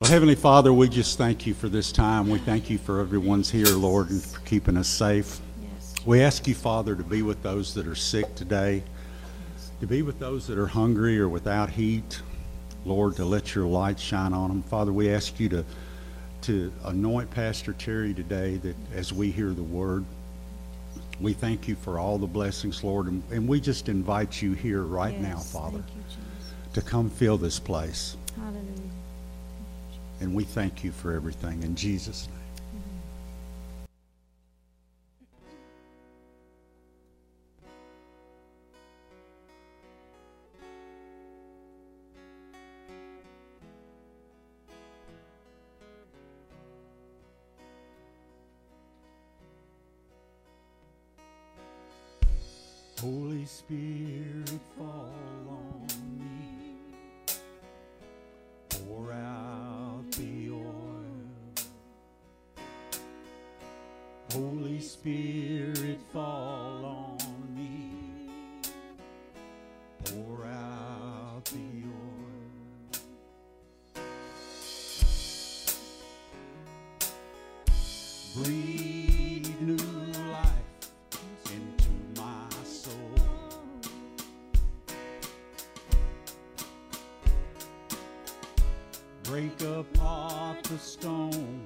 Well, Heavenly Father, we just thank you for this time. We thank you for everyone's here, Lord, and for keeping us safe. Yes. We ask you, Father, to be with those that are sick today, to be with those that are hungry or without heat. Lord, to let your light shine on them. Father, we ask you to, to anoint Pastor Terry today that as we hear the word, we thank you for all the blessings, Lord, and, and we just invite you here right now, Father, you, to come fill this place. Hallelujah. And we thank you for everything in Jesus' name. Holy Spirit, fall Holy Spirit, fall on me. Pour out the oil. Breathe new life into my soul. Break apart the stone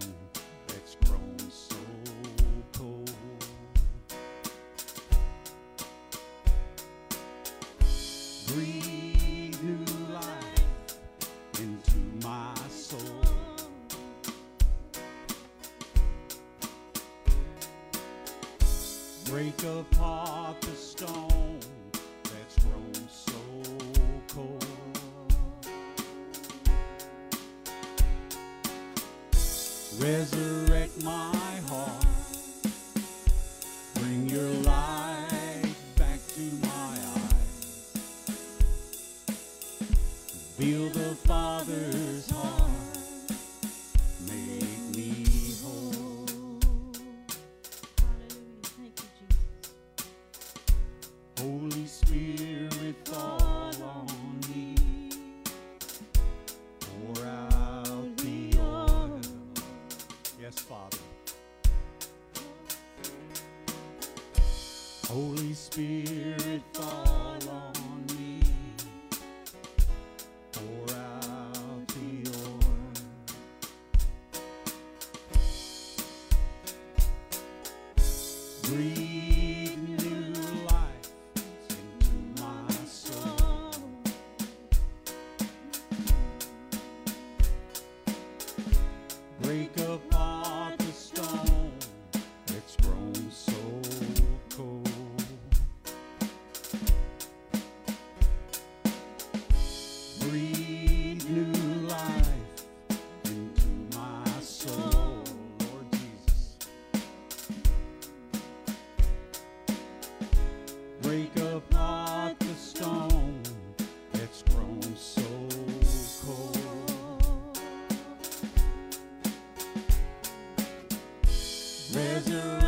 Resurrect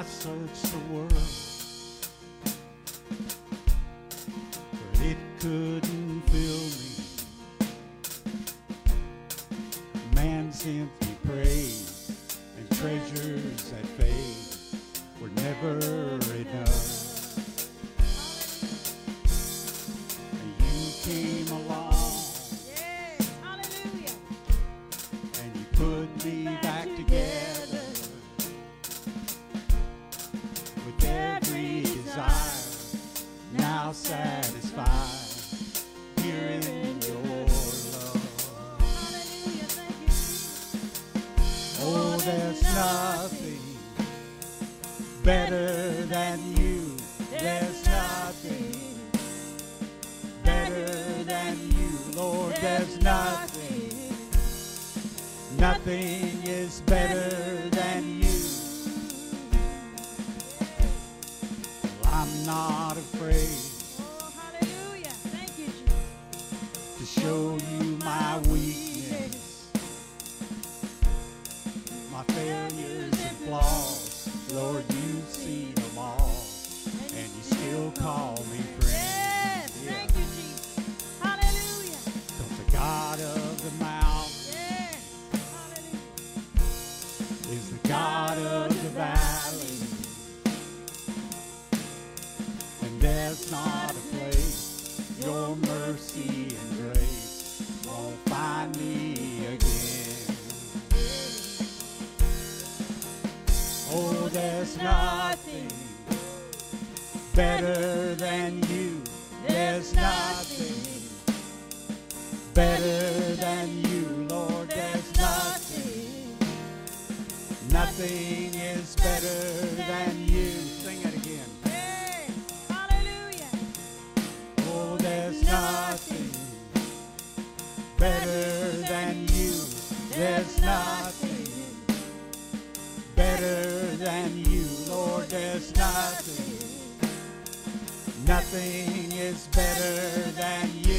I searched the world, but it couldn't better than you. There's nothing better than you, Lord. There's nothing. Nothing is better than you. Sing it again. Yes. Hallelujah. Oh, there's nothing better than you. There's nothing better than you, Lord. There's nothing. Nothing is better than you.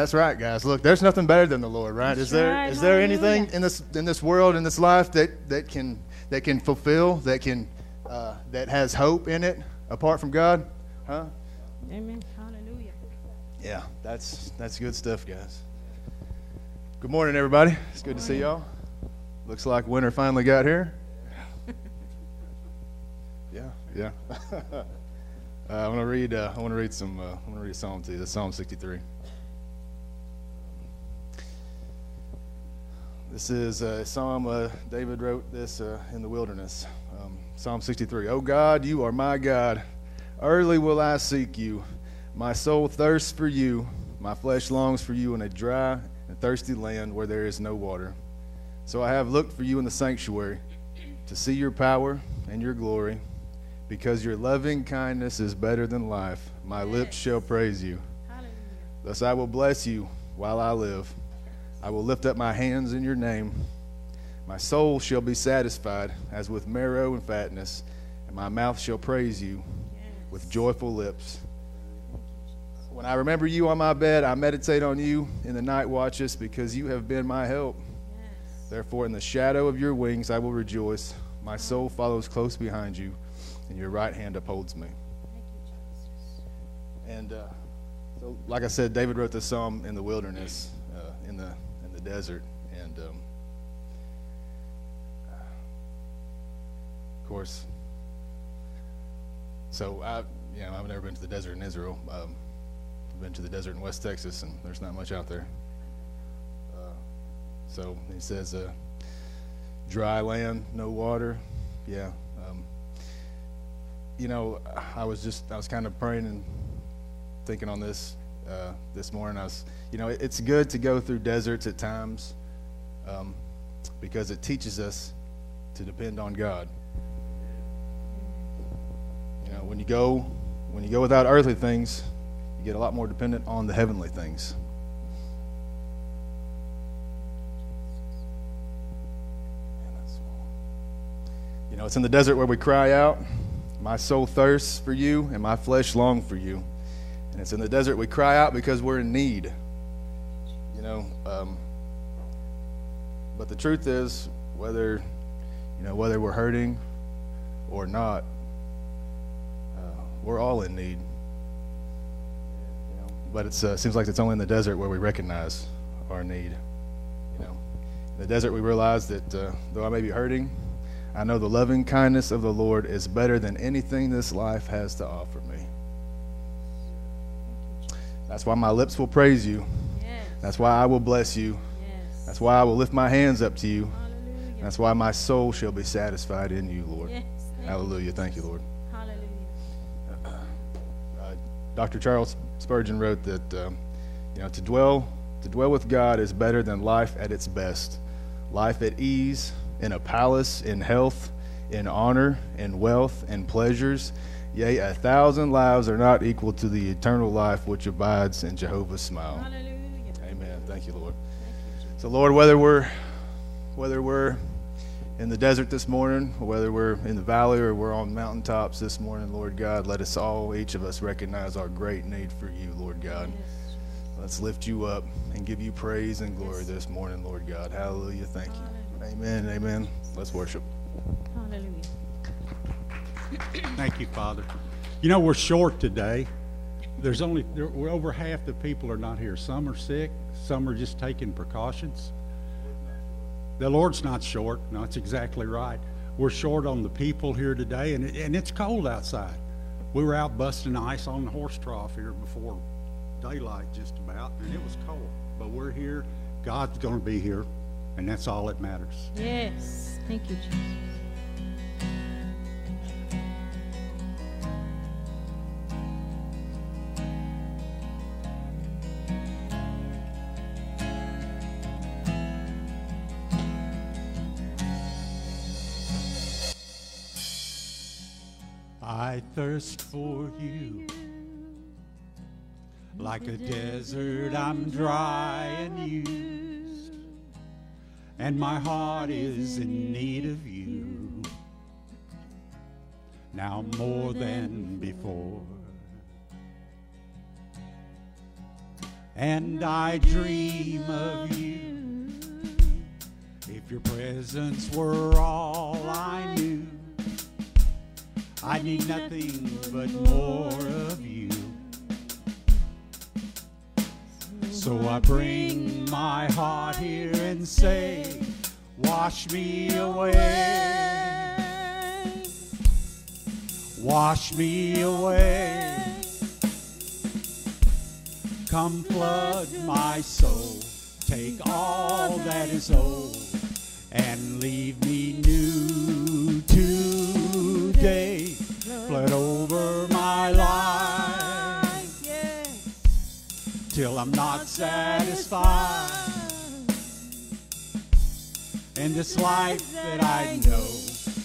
That's right, guys. Look, there's nothing better than the Lord, right? That's is there right. is there anything in this in this world in this life that that can that can fulfill that can uh, that has hope in it apart from God? Huh? Amen. Hallelujah. Yeah, that's that's good stuff, guys. Good morning, everybody. It's good to see y'all. Looks like winter finally got here. Yeah, yeah. uh, I want to read. Uh, I want to read some. Uh, I want to read a psalm to you. The Psalm 63. This is a psalm. Uh, David wrote this uh, in the wilderness. Um, psalm 63. Oh God, you are my God. Early will I seek you. My soul thirsts for you. My flesh longs for you in a dry and thirsty land where there is no water. So I have looked for you in the sanctuary to see your power and your glory. Because your loving kindness is better than life, my lips shall praise you. Hallelujah. Thus I will bless you while I live. I will lift up my hands in your name. My soul shall be satisfied as with marrow and fatness, and my mouth shall praise you with joyful lips. When I remember you on my bed, I meditate on you in the night watches because you have been my help. Yes. Therefore, in the shadow of your wings, I will rejoice. My soul follows close behind you, and your right hand upholds me. Thank you, Jesus. And uh, so, like I said, David wrote this psalm in the wilderness, desert, and um, of course. So I, you know, I've never been to the desert in Israel. Um, I've been to the desert in West Texas, and there's not much out there. Uh, so he says, uh, dry land, no water. Yeah. Um, you know, I was just I was kind of praying and thinking on this uh, this morning. I was, you know, it, it's good to go through deserts at times um, because it teaches us to depend on God. You know, when you go when you go without earthly things, you get a lot more dependent on the heavenly things. You know, it's in the desert where we cry out, My soul thirsts for you, and my flesh longs for you. And it's in the desert we cry out because we're in need. You know, um, but the truth is, whether you know whether we're hurting or not, uh, we're all in need. You know, but it uh, seems like it's only in the desert where we recognize our need. You know, in the desert we realize that uh, though I may be hurting, I know the loving kindness of the Lord is better than anything this life has to offer. That's why my lips will praise you. Yes. That's why I will bless you. Yes. That's why I will lift my hands up to you. Hallelujah. That's why my soul shall be satisfied in you, Lord. Yes. Thank you. Hallelujah. Thank you, Lord. Hallelujah. Uh, Dr. Charles Spurgeon wrote that um, you know to dwell to dwell with God is better than life at its best. Life at ease, in a palace, in health, in honor, in wealth, in pleasures. Yea, a thousand lives are not equal to the eternal life which abides in Jehovah's smile. Hallelujah. Amen. Thank you, Lord. Thank you, So Lord, whether we're whether we're in the desert this morning, or whether we're in the valley or we're on mountaintops this morning, Lord God, let us all, each of us, recognize our great need for you, Lord God. Yes. Let's lift you up and give you praise and glory this morning, Lord God. Hallelujah. Thank you. Amen. Amen. Let's worship. Hallelujah. Thank you, Father. You know, we're short today. There's only, there, we're over half the people are not here. Some are sick, some are just taking precautions. The Lord's not short. No, that's exactly right. We're short on the people here today, and, and it's cold outside. We were out busting ice on the horse trough here before daylight, just about, and it was cold. But we're here. God's going to be here, and that's all that matters. Yes. Thank you, Jesus. Thirst for you. Like a desert, I'm dry and used, and my heart is in need of you. Now more than before. And I dream of you. If your presence were all I knew. I need nothing but more of you. So I bring my heart here and say, Wash me away. Wash me away. Come flood my soul. Take all that is old and leave me new today. Flood over my life Yes. till I'm not satisfied. In this life that I know,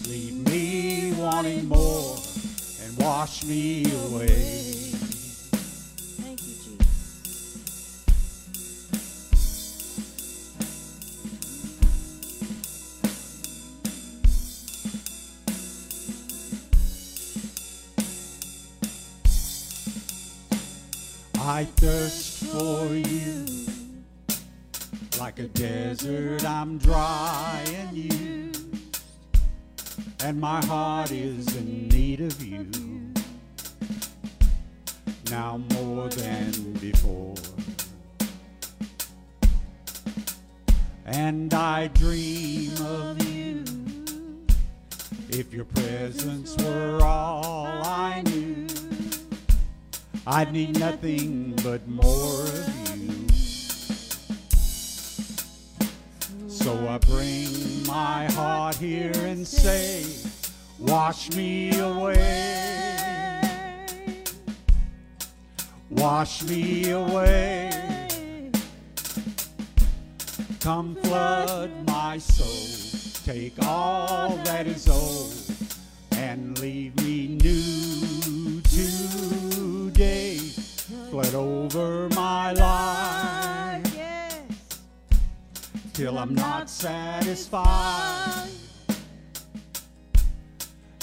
leave me wanting more and wash me away. I thirst for you. Like a desert, I'm dry and used, and my heart is in need of you. Now more than before. And I dream of you. If your presence were all I knew. I need nothing but more of you. So I bring my heart here and say, Wash me away. Wash me away. Come flood my soul. Take all that is old and leave me new today. Flood over my life ah, Yes. till I'm not satisfied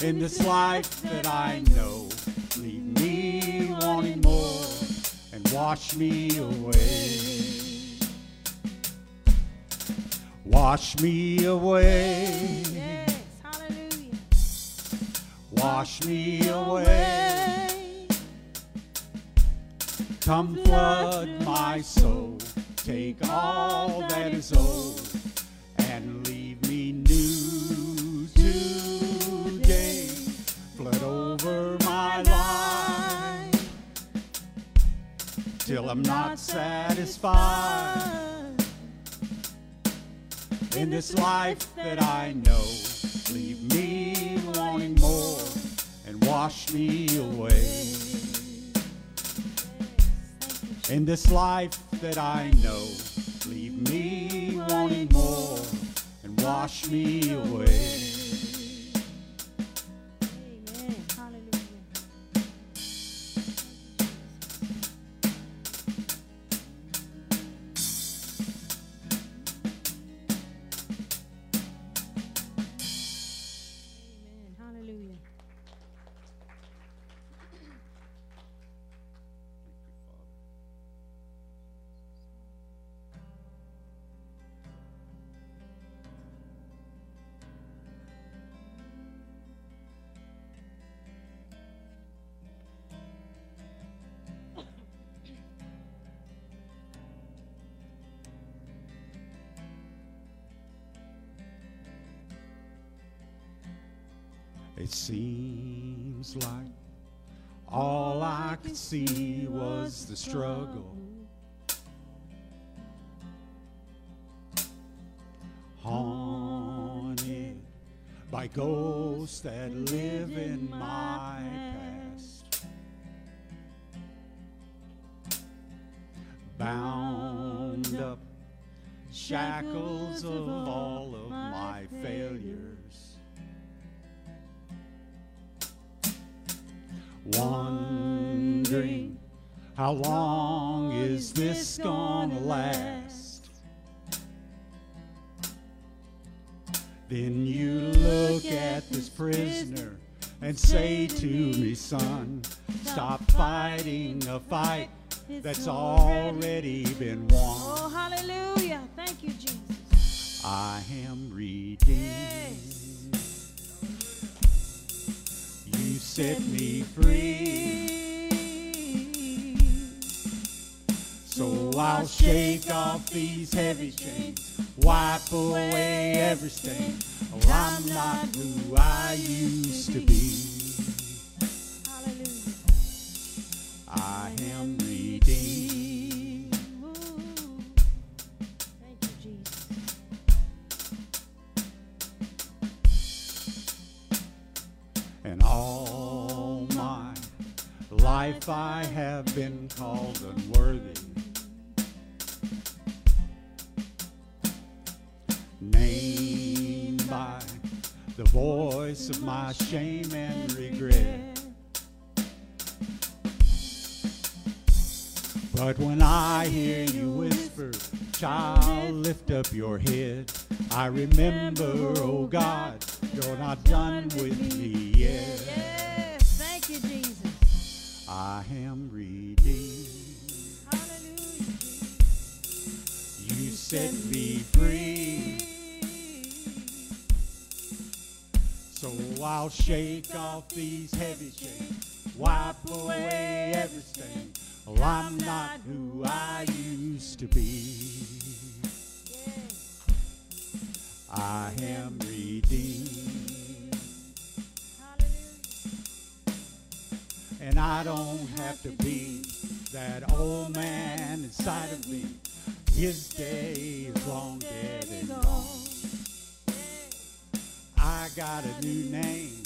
in this life that I know. Leave me wanting more and wash me away. Wash me away. Yes. Hallelujah. Wash me away. Come flood my soul. Take all that is old and leave me new today. Flood over my life till I'm not satisfied in this life that I know. Leave me wanting more and wash me away. In this life that I know, leave me wanting more and wash me away. The struggle. Haunted by ghosts that live in my past. Bound up, shackles of all how long is this gonna last? Then you look at this prisoner and say to me, son, stop fighting a fight that's already been won. Oh, hallelujah. Thank you, Jesus. I am redeemed. You set me free. So I'll shake off these heavy chains, wipe away every stain. Oh, I'm not who I used to be. Hallelujah. I am redeemed. Thank you, Jesus. And all my life I have been called unworthy. The voice of my shame and regret. But when I hear you whisper, child, lift up your head, I remember, oh God, you're not done with me yet. Yes. Thank you, Jesus. I am redeemed. Hallelujah. You set me I'll shake off these heavy chains, wipe away every stain. Oh, I'm not who I used to be. I am redeemed. And I don't have to be that old man inside of me. His day is long dead and gone. I got a new name,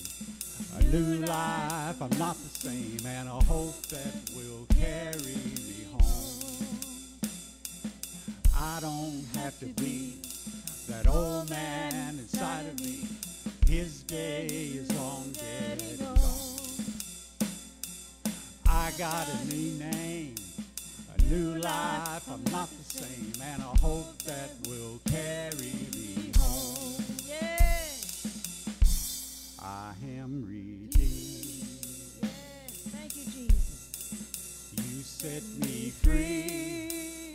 a new life. I'm not the same, and a hope that will carry me home. I don't have to be that old man inside of me. His day is long dead and gone. I got a new name, a new life. I'm not the same, and I hope that will carry me I am redeemed. Yeah. Thank you, Jesus. You set me free.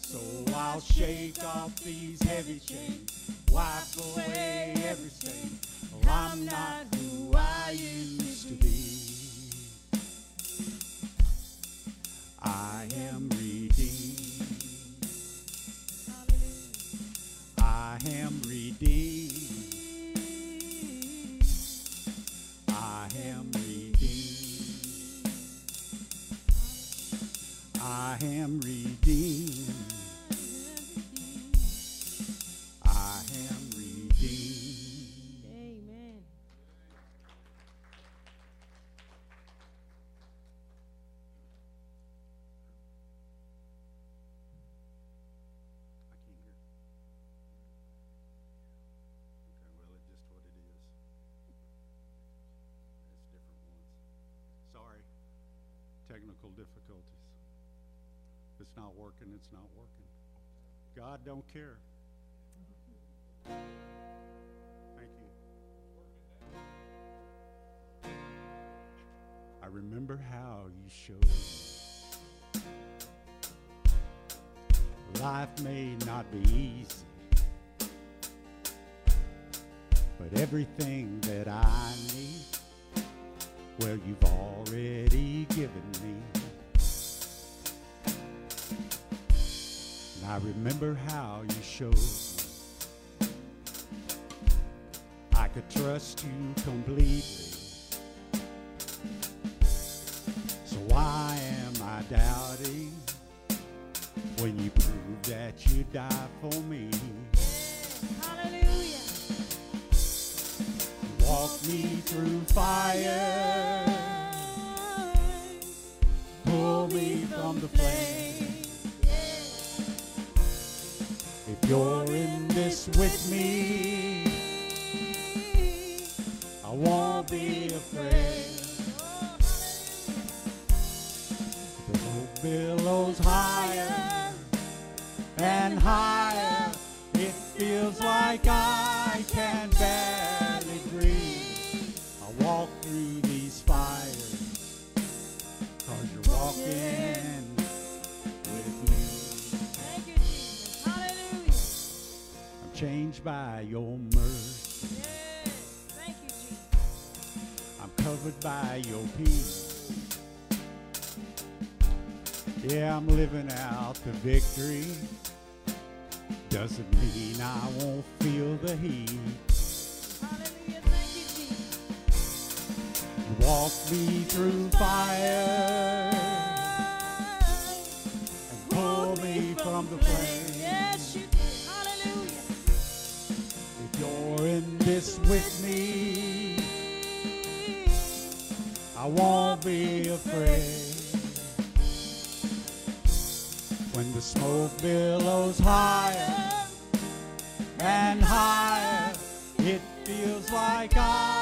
So I'll shake off these heavy chains, wipe away every stain. Oh, I'm not who I used to be. I am redeemed. I am redeemed. I am redeemed. Don't care. Thank you. I remember how you showed me. Life may not be easy, but everything that I need, well, you've already given me. I remember how you showed me I could trust you completely. So why am I doubting? when you prove that you died for me. Hallelujah. Walk me through fire, you're in this with me, I won't be afraid. The billows higher by your mercy. Yes. Thank you, Jesus. I'm covered by your peace. Yeah, I'm living out the victory. Doesn't mean I won't feel the heat. Hallelujah. Thank you, Jesus. You walk me through fire and pull me from the flame. This with me, I won't be afraid. When the smoke billows higher and higher, it feels like I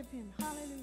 Worship him. Hallelujah.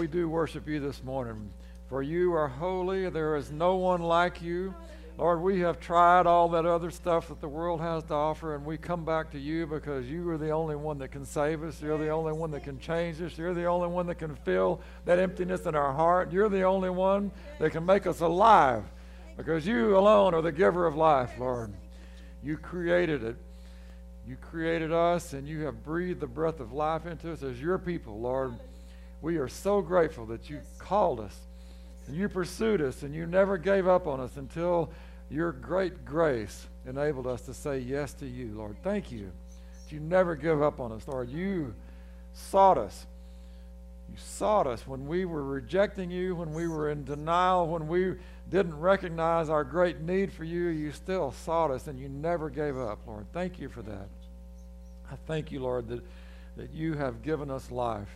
We do worship you this morning. For you are holy. There is no one like you. Lord, we have tried all that other stuff that the world has to offer, and we come back to you because you are the only one that can save us. You're the only one that can change us. You're the only one that can fill that emptiness in our heart. You're the only one that can make us alive because you alone are the giver of life, Lord. You created it. You created us, and you have breathed the breath of life into us as your people, Lord. We are so grateful that you called us and you pursued us and you never gave up on us until your great grace enabled us to say yes to you, Lord. Thank you that you never give up on us, Lord. You sought us. You sought us when we were rejecting you, when we were in denial, when we didn't recognize our great need for you. You still sought us and you never gave up, Lord. Thank you for that. I thank you, Lord, that, that you have given us life.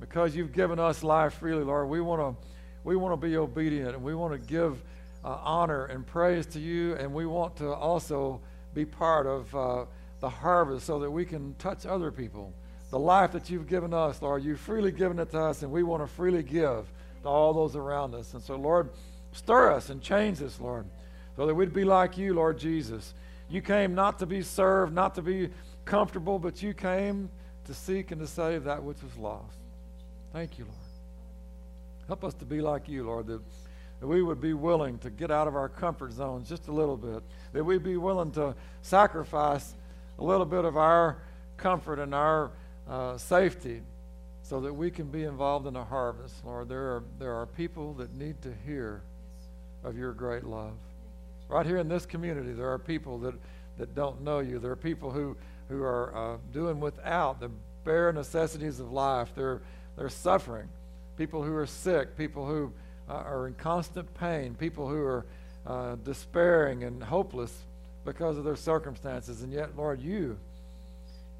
Because you've given us life freely, Lord, we want to we want to be obedient and we want to give uh, honor and praise to you, and we want to also be part of uh, the harvest so that we can touch other people. The life that you've given us, Lord, you've freely given it to us, and we want to freely give to all those around us. And so, Lord, stir us and change us, Lord, so that we'd be like you, Lord Jesus. You came not to be served, not to be comfortable, but you came to seek and to save that which was lost. Thank you, Lord. Help us to be like you, Lord, that that we would be willing to get out of our comfort zones just a little bit, that we'd be willing to sacrifice a little bit of our comfort and our uh, safety so that we can be involved in a harvest. Lord, there are, there are people that need to hear of your great love. Right here in this community, there are people that, that don't know you. There are people who, who are uh, doing without the bare necessities of life. They're, they're suffering. People who are sick, people who uh, are in constant pain, people who are uh, despairing and hopeless because of their circumstances. And yet, Lord, you,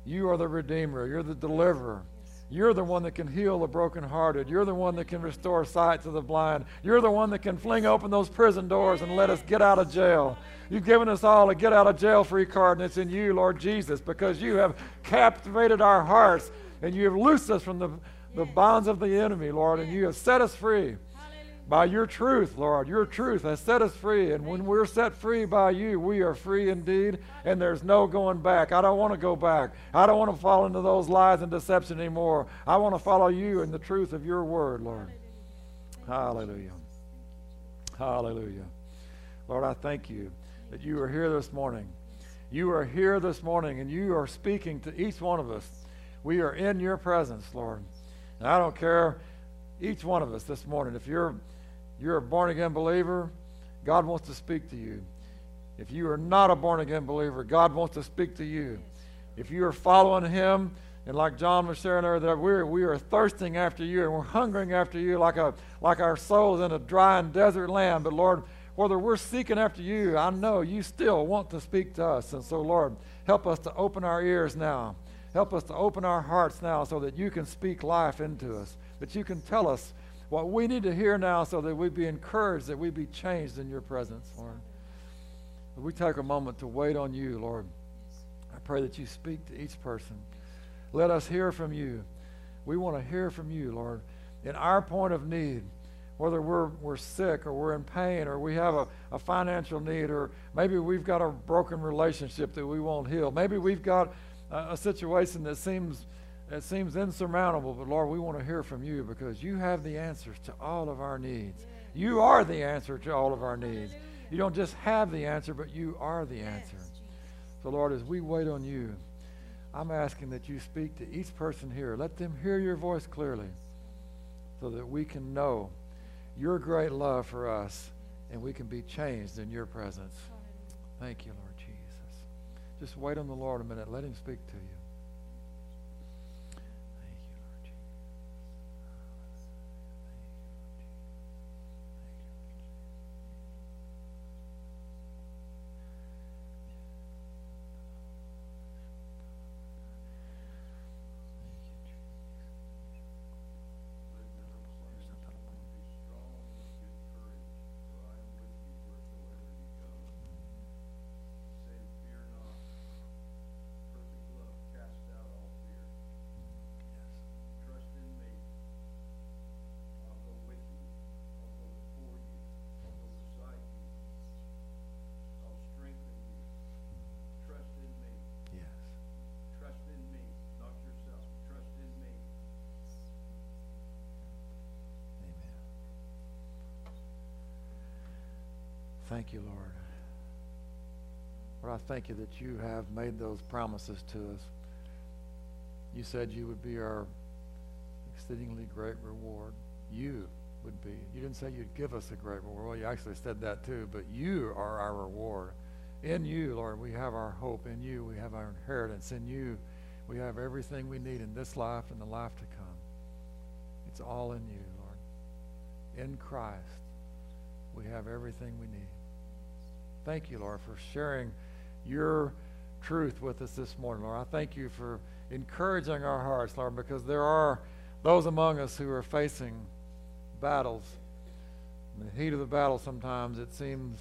you are the Redeemer, you're the deliverer. You're the one that can heal the brokenhearted. You're the one that can restore sight to the blind. You're the one that can fling open those prison doors and let us get out of jail. You've given us all a get out of jail free card, and it's in you, Lord Jesus, because you have captivated our hearts and you have loosed us from the, the bonds of the enemy, Lord, and you have set us free by your truth, Lord. Your truth has set us free. And when we're set free by you, we are free indeed, and there's no going back. I don't want to go back. I don't want to fall into those lies and deception anymore. I want to follow you and the truth of your word, Lord. Hallelujah. Hallelujah. Lord, I thank you that you are here this morning. You are here this morning, and you are speaking to each one of us. We are in your presence, Lord. And I don't care, each one of us this morning, if you're you're a born again believer, God wants to speak to you. If you are not a born again believer, God wants to speak to you. If you are following Him, and like John was sharing earlier, we're, we are thirsting after you and we're hungering after you like, a, like our souls in a dry and desert land. But Lord, whether we're seeking after you, I know you still want to speak to us. And so, Lord, help us to open our ears now. Help us to open our hearts now so that you can speak life into us, that you can tell us what we need to hear now so that we be encouraged, that we be changed in your presence, Lord. We take a moment to wait on you, Lord. I pray that you speak to each person. Let us hear from you. We want to hear from you, Lord, in our point of need, whether we're, we're sick or we're in pain or we have a, a financial need or maybe we've got a broken relationship that we won't heal. Maybe we've got a, situation that seems it seems insurmountable, but Lord, we want to hear from you because you have the answers to all of our needs. You are the answer to all of our needs. You don't just have the answer, but you are the answer. So, Lord, as we wait on you, I'm asking that you speak to each person here. Let them hear your voice clearly so that we can know your great love for us and we can be changed in your presence. Thank you, Lord. Just wait on the Lord a minute. Let him speak to you. Thank you, Lord. Lord, I thank you that you have made those promises to us. You said you would be our exceedingly great reward. You would be. You didn't say you'd give us a great reward. Well, you actually said that too, but you are our reward. In you, Lord, we have our hope. In you, we have our inheritance. In you, we have everything we need in this life and the life to come. It's all in you, Lord. In Christ, we have everything we need. Thank you, Lord, for sharing your truth with us this morning, Lord. I thank you for encouraging our hearts, Lord, because there are those among us who are facing battles. In the heat of the battle, sometimes it seems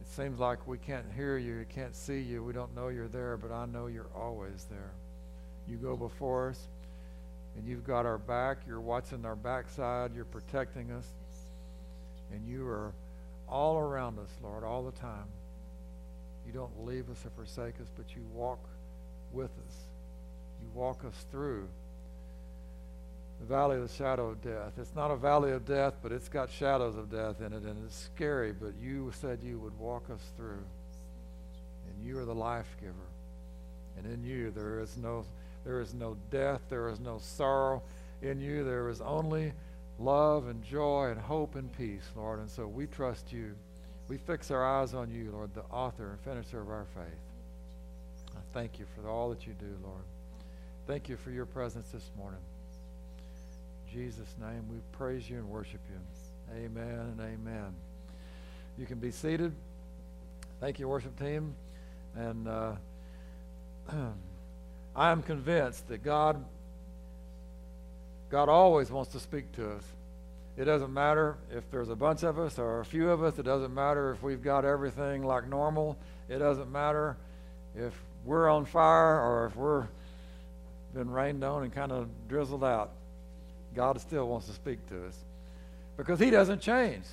it seems like we can't hear you, we can't see you, we don't know you're there, but I know you're always there. You go before us, and you've got our back. You're watching our backside. You're protecting us, and you are all around us, Lord, all the time. You don't leave us or forsake us, but you walk with us. You walk us through the valley of the shadow of death. It's not a valley of death, but it's got shadows of death in it, and it's scary, but you said you would walk us through. And you are the life giver. And in you there is no there is no death, there is no sorrow. In you there is only love and joy and hope and peace, Lord. And so we trust you. We fix our eyes on you, Lord, the author and finisher of our faith. I thank you for all that you do, Lord. Thank you for your presence this morning. In Jesus' name, we praise you and worship you. Amen and amen. You can be seated. Thank you, worship team. And uh, I am convinced that God, God always wants to speak to us. It doesn't matter if there's a bunch of us or a few of us. It doesn't matter if we've got everything like normal. It doesn't matter if we're on fire or if we're been rained on and kind of drizzled out. God still wants to speak to us because He doesn't change.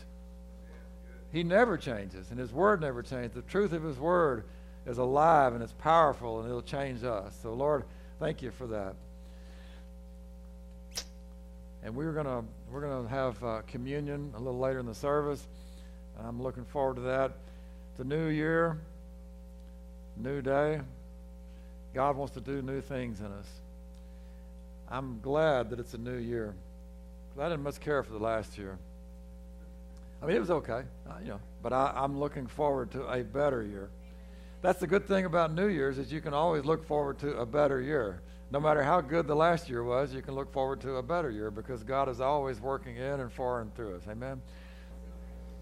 He never changes, and His Word never changes. The truth of His Word is alive and it's powerful, and it'll change us. So, Lord, thank you for that. And we're gonna we're gonna have uh, communion a little later in the service. I'm looking forward to that. A new year, new day. God wants to do new things in us. I'm glad that it's a new year. I didn't much care for the last year. I mean, it was okay, uh, you know, but I, I'm looking forward to a better year. That's the good thing about New Year's is you can always look forward to a better year. No matter how good the last year was, you can look forward to a better year because God is always working in and for and through us. Amen.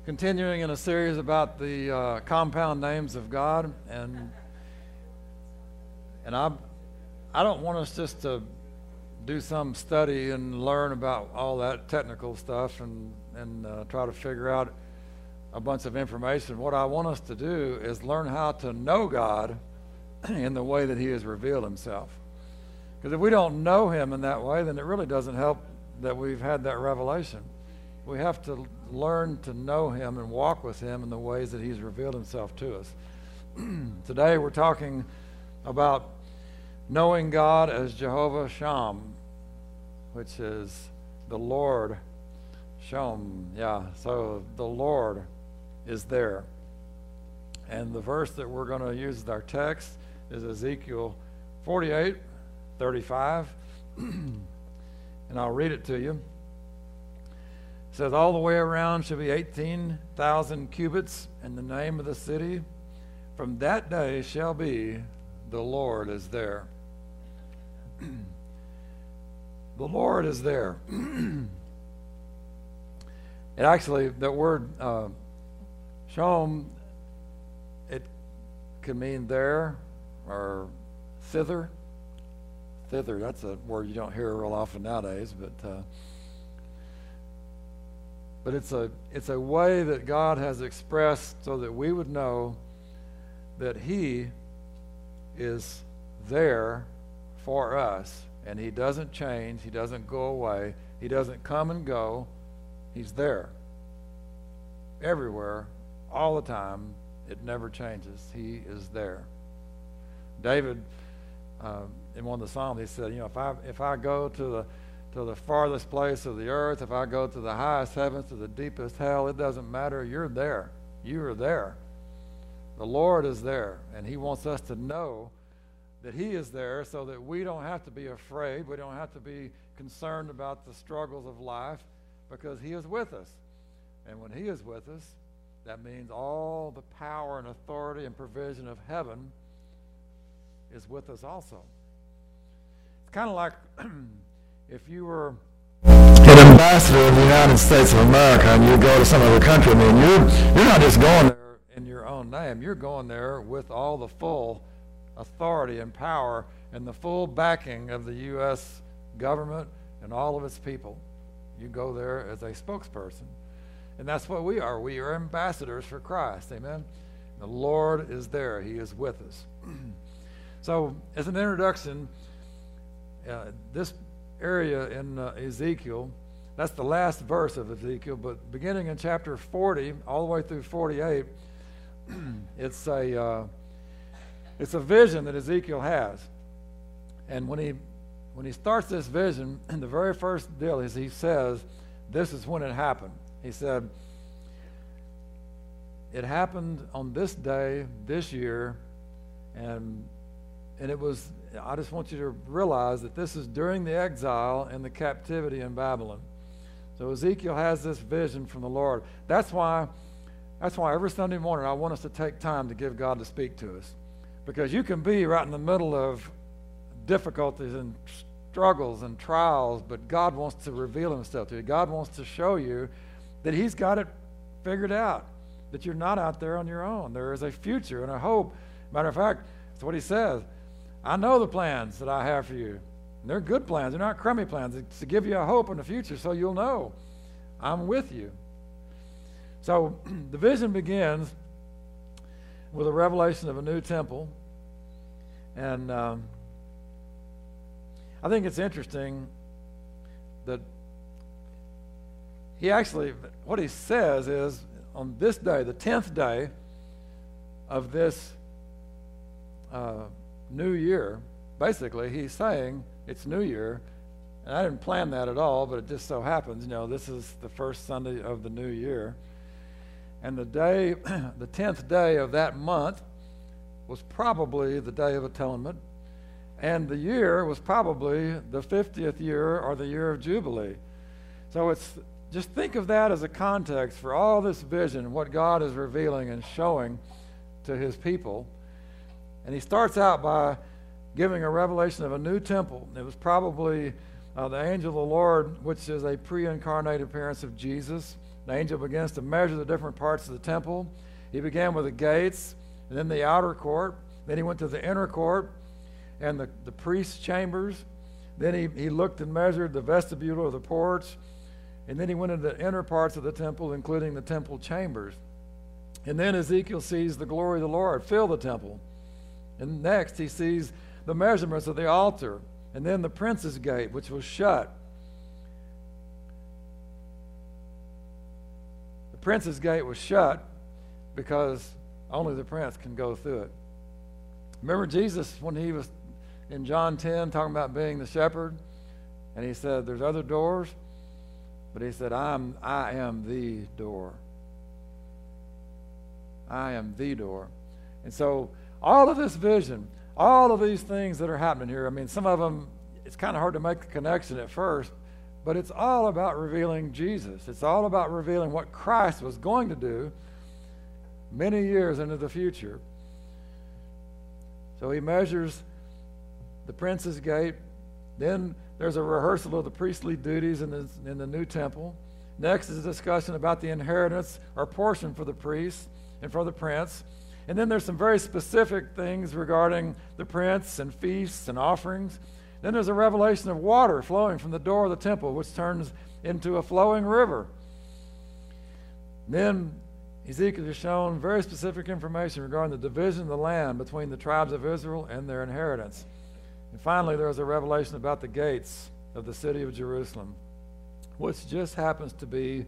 Continuing in a series about the uh, compound names of God, and and I I don't want us just to do some study and learn about all that technical stuff and, and uh, try to figure out a bunch of information. What I want us to do is learn how to know God in the way that He has revealed Himself. Because if we don't know Him in that way, then it really doesn't help that we've had that revelation. We have to learn to know Him and walk with Him in the ways that He's revealed Himself to us. Today we're talking about knowing God as Jehovah Sham, which is the Lord Shom. Yeah, so the Lord is there. And the verse that we're going to use as our text is Ezekiel 48, 35. and I'll read it to you. It says, All the way around shall be 18,000 cubits, and the name of the city from that day shall be, The Lord is there. the Lord is there. and actually, that word uh, shom, it can mean there or thither. Thither, that's a word you don't hear real often nowadays, but uh, but it's a it's a way that God has expressed so that we would know that He is there for us and he doesn't change, he doesn't go away, he doesn't come and go. He's there. Everywhere, all the time, it never changes. He is there. David, uh, in one of the Psalms, he said, "You know, if I if I go to the to the farthest place of the earth, if I go to the highest heavens, to the deepest hell, it doesn't matter. You're there. You are there. The Lord is there, and He wants us to know that He is there so that we don't have to be afraid. We don't have to be concerned about the struggles of life because He is with us. And when He is with us, that means all the power and authority and provision of heaven is with us also. Kind of like if you were an ambassador of the United States of America and you go to some other country. I mean, you're, you're not just going there in your own name, you're going there with all the full authority and power and the full backing of the U.S. government and all of its people. You go there as a spokesperson. And that's what we are. We are ambassadors for Christ. Amen. The Lord is there, He is with us. so, as an introduction, uh, this area in uh, Ezekiel, that's the last verse of Ezekiel, but beginning in chapter 40, all the way through 48, it's a. Uh, it's a vision that Ezekiel has. And when he when he starts this vision, the very first deal is he says, This is when it happened. He said, It happened on this day, this year, and and it was I just want you to realize that this is during the exile and the captivity in Babylon. So Ezekiel has this vision from the Lord. That's why that's why every Sunday morning I want us to take time to give God to speak to us. Because you can be right in the middle of difficulties and struggles and trials, but God wants to reveal Himself to you. God wants to show you that He's got it figured out, that you're not out there on your own. There is a future and a hope. Matter of fact, that's what He says. I know the plans that I have for you. And they're good plans, they're not crummy plans. It's to give you a hope in the future so you'll know I'm with you. So the vision begins with a revelation of a new temple. And um, I think it's interesting that he actually, what he says is on this day, the 10th day of this uh, new year, basically, he's saying it's New Year. And I didn't plan that at all, but it just so happens, you know, this is the first Sunday of the new year. And the day, the 10th day of that month was probably the Day of Atonement. And the year was probably the 50th year or the year of Jubilee. So it's just think of that as a context for all this vision, what God is revealing and showing to his people. And he starts out by giving a revelation of a new temple. It was probably uh, the angel of the Lord, which is a pre incarnate appearance of Jesus. The angel begins to measure the different parts of the temple. He began with the gates, and then the outer court. Then he went to the inner court and the, the priest's chambers. Then he, he looked and measured the vestibule of the porch. And then he went into the inner parts of the temple, including the temple chambers. And then Ezekiel sees the glory of the Lord fill the temple. And next he sees the measurements of the altar. And then the prince's gate, which was shut. The prince's gate was shut because only the prince can go through it. Remember Jesus when he was in John 10 talking about being the shepherd? And he said, There's other doors, but he said, I'm, I am the door. I am the door. And so, all of this vision, all of these things that are happening here, I mean, some of them, it's kind of hard to make the connection at first, but it's all about revealing Jesus. It's all about revealing what Christ was going to do many years into the future. So he measures the prince's gate. Then there's a rehearsal of the priestly duties in the, in the new temple. Next is a discussion about the inheritance or portion for the priest and for the prince. And then there's some very specific things regarding the prince and feasts and offerings. Then there's a revelation of water flowing from the door of the temple, which turns into a flowing river. Then Ezekiel is shown very specific information regarding the division of the land between the tribes of Israel and their inheritance. And finally, there is a revelation about the gates of the city of Jerusalem, which just happens to be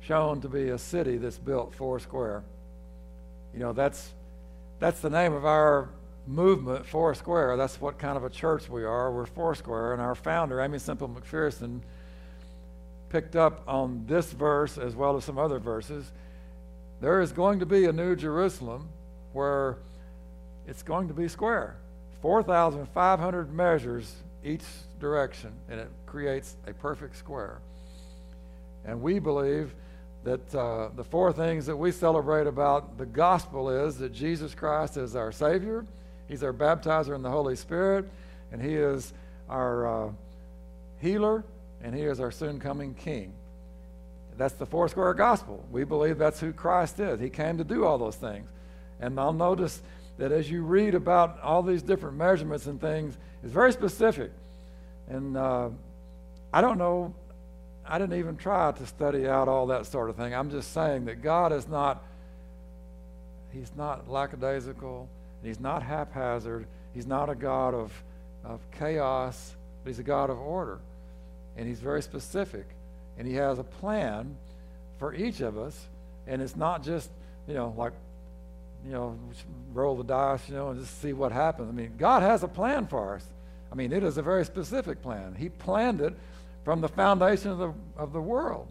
shown to be a city that's built four square. You know, that's that's the name of our movement, Foursquare. That's what kind of a church we are. We're Foursquare. And our founder, Aimee Semple McPherson, picked up on this verse as well as some other verses. there is going to be a new Jerusalem where it's going to be square 4,500 measures each direction, and it creates a perfect square. And we believe that uh, the four things that we celebrate about the gospel is that Jesus Christ is our Savior, He's our baptizer in the Holy Spirit, and He is our uh, healer, and He is our soon coming King. That's the four square gospel. We believe that's who Christ is. He came to do all those things. And I'll notice that as you read about all these different measurements and things, it's very specific. And uh, I don't know, I didn't even try to study out all that sort of thing. I'm just saying that God is not, He's not lackadaisical, He's not haphazard, He's not a God of, of chaos, but He's a God of order. And He's very specific. And He has a plan for each of us. And it's not just, you know, like, you know, roll the dice, you know, and just see what happens. I mean, God has a plan for us. I mean, it is a very specific plan. He planned it from the foundation of the, of the world.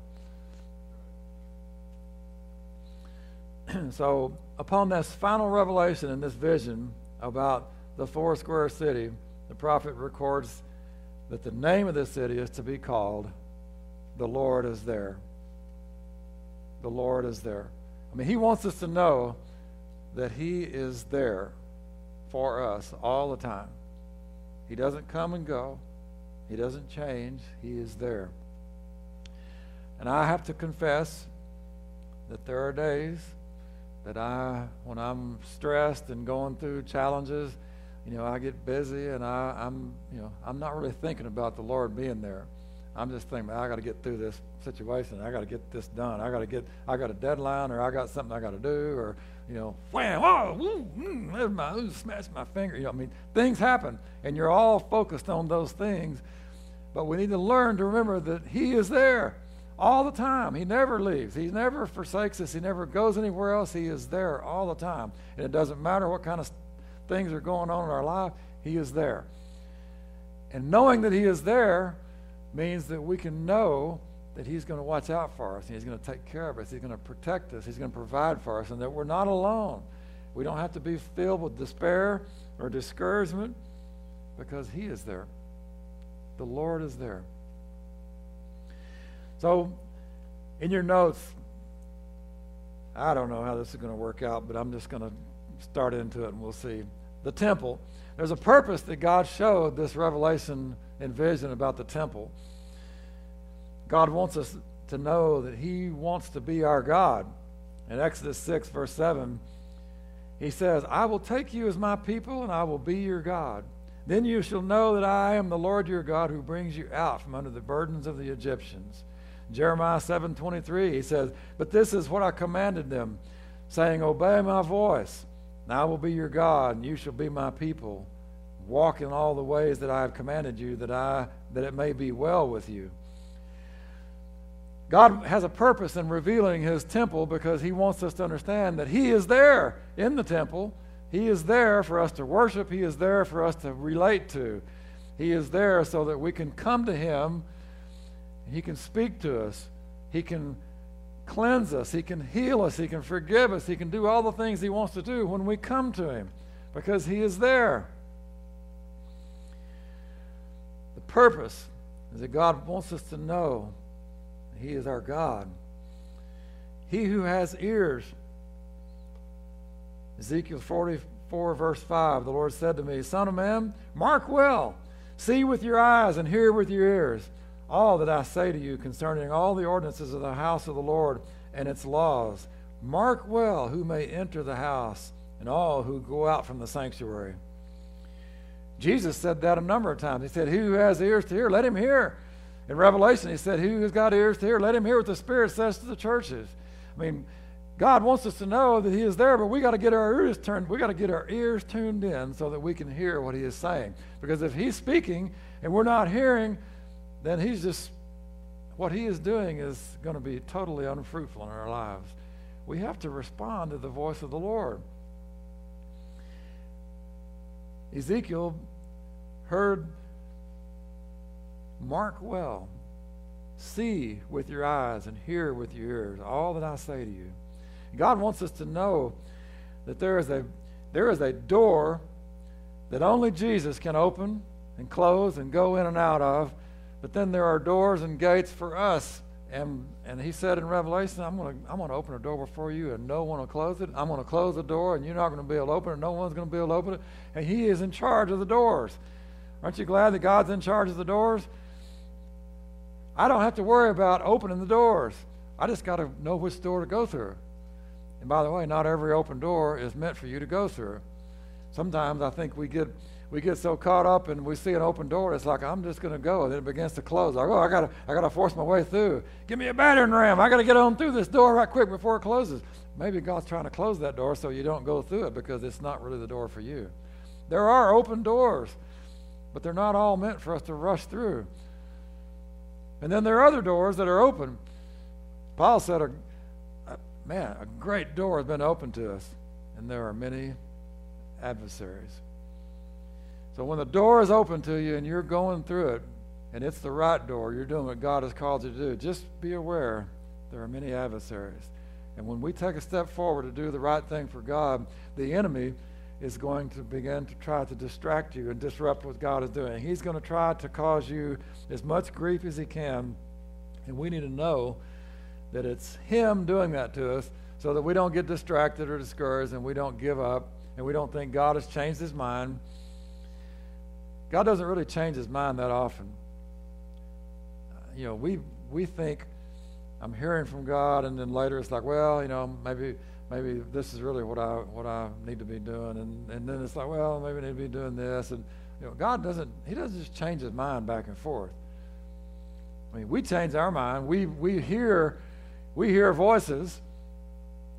so, upon this final revelation in this vision about the four square city, the prophet records that the name of this city is to be called The Lord is There. The Lord is there. I mean, he wants us to know that he is there for us all the time. He doesn't come and go. He doesn't change. He is there. And I have to confess that there are days that I, when I'm stressed and going through challenges, you know, I get busy and I, I'm, you know, I'm not really thinking about the Lord being there. I'm just thinking, I got to get through this situation. I got to get this done. I got to get, I got a deadline, or I got something I got to do, or you know, wham, whoa, woo, mm, my, ooh, smash my finger. You know, I mean, things happen, and you're all focused on those things. But we need to learn to remember that He is there all the time. He never leaves. He never forsakes us. He never goes anywhere else. He is there all the time. And it doesn't matter what kind of things are going on in our life, He is there. And knowing that He is there means that we can know that He's going to watch out for us. He's going to take care of us. He's going to protect us. He's going to provide for us, and that we're not alone. We don't have to be filled with despair or discouragement because He is there. The Lord is there. So, in your notes, I don't know how this is going to work out, but I'm just going to start into it and we'll see. The temple. There's a purpose that God showed this revelation and vision about the temple. God wants us to know that He wants to be our God. In Exodus 6, verse 7, He says, I will take you as my people, and I will be your God. Then you shall know that I am the Lord your God who brings you out from under the burdens of the Egyptians. Jeremiah 7:23 he says, "But this is what I commanded them, saying, Obey my voice, and I will be your God, and you shall be my people. Walk in all the ways that I have commanded you, that I that it may be well with you." God has a purpose in revealing his temple because he wants us to understand that he is there in the temple. He is there for us to worship, he is there for us to relate to. He is there so that we can come to him. He can speak to us. He can cleanse us. He can heal us. He can forgive us. He can do all the things He wants to do when we come to Him because He is there. The purpose is that God wants us to know He is our God. He who has ears, Ezekiel 44, verse 5, the Lord said to me, Son of man, mark well, see with your eyes and hear with your ears all that I say to you concerning all the ordinances of the house of the Lord and its laws. Mark well who may enter the house and all who go out from the sanctuary. Jesus said that a number of times. He said, who has ears to hear, let him hear. In Revelation, he said, who has got ears to hear, let him hear what the Spirit says to the churches. I mean, God wants us to know that He is there, but we got to get our ears turned. We got to get our ears tuned in so that we can hear what He is saying. Because if He's speaking and we're not hearing, then he's just, what he is doing is going to be totally unfruitful in our lives. We have to respond to the voice of the Lord. Ezekiel heard, Mark well, see with your eyes and hear with your ears all that I say to you. God wants us to know that there is a there is a door that only Jesus can open and close and go in and out of. But then there are doors and gates for us. And, and he said in Revelation, I'm going to I'm gonna open a door before you and no one will close it. I'm going to close the door and you're not going to be able to open it. No one's going to be able to open it. And he is in charge of the doors. Aren't you glad that God's in charge of the doors? I don't have to worry about opening the doors. I just got to know which door to go through. And by the way, not every open door is meant for you to go through. Sometimes I think we get we get so caught up and we see an open door, it's like I'm just going to go, and then it begins to close. I go, oh, I gotta I gotta force my way through. Give me a battering ram. I gotta get on through this door right quick before it closes. Maybe God's trying to close that door so you don't go through it because it's not really the door for you. There are open doors, but they're not all meant for us to rush through. And then there are other doors that are open. Paul said, Man, a great door has been opened to us, and there are many adversaries. So when the door is open to you and you're going through it, and it's the right door, you're doing what God has called you to do, just be aware there are many adversaries. And when we take a step forward to do the right thing for God, the enemy is going to begin to try to distract you and disrupt what God is doing. He's going to try to cause you as much grief as he can. And we need to know that it's Him doing that to us so that we don't get distracted or discouraged and we don't give up and we don't think God has changed His mind. God doesn't really change His mind that often. Uh, you know, we, we think, I'm hearing from God, and then later it's like, well, you know, maybe maybe this is really what I what I need to be doing, and and then it's like, well, maybe I need to be doing this, and you know, God doesn't He doesn't just change His mind back and forth. I mean, we change our mind. We we hear we hear voices.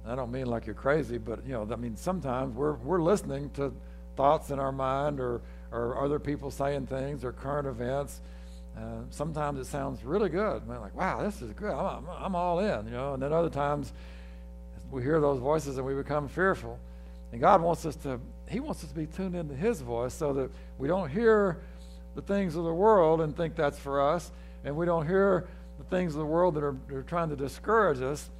I don't mean like you're crazy, but you know, I mean sometimes we're we're listening to thoughts in our mind or or other people saying things or current events. Uh, sometimes it sounds really good. I mean, like, wow, this is good. I'm, I'm, I'm all in, you know. And then other times we hear those voices and we become fearful. And God wants us to, He wants us to be tuned into His voice so that we don't hear the things of the world and think that's for us, and we don't hear the things of the world that are, that are trying to discourage us.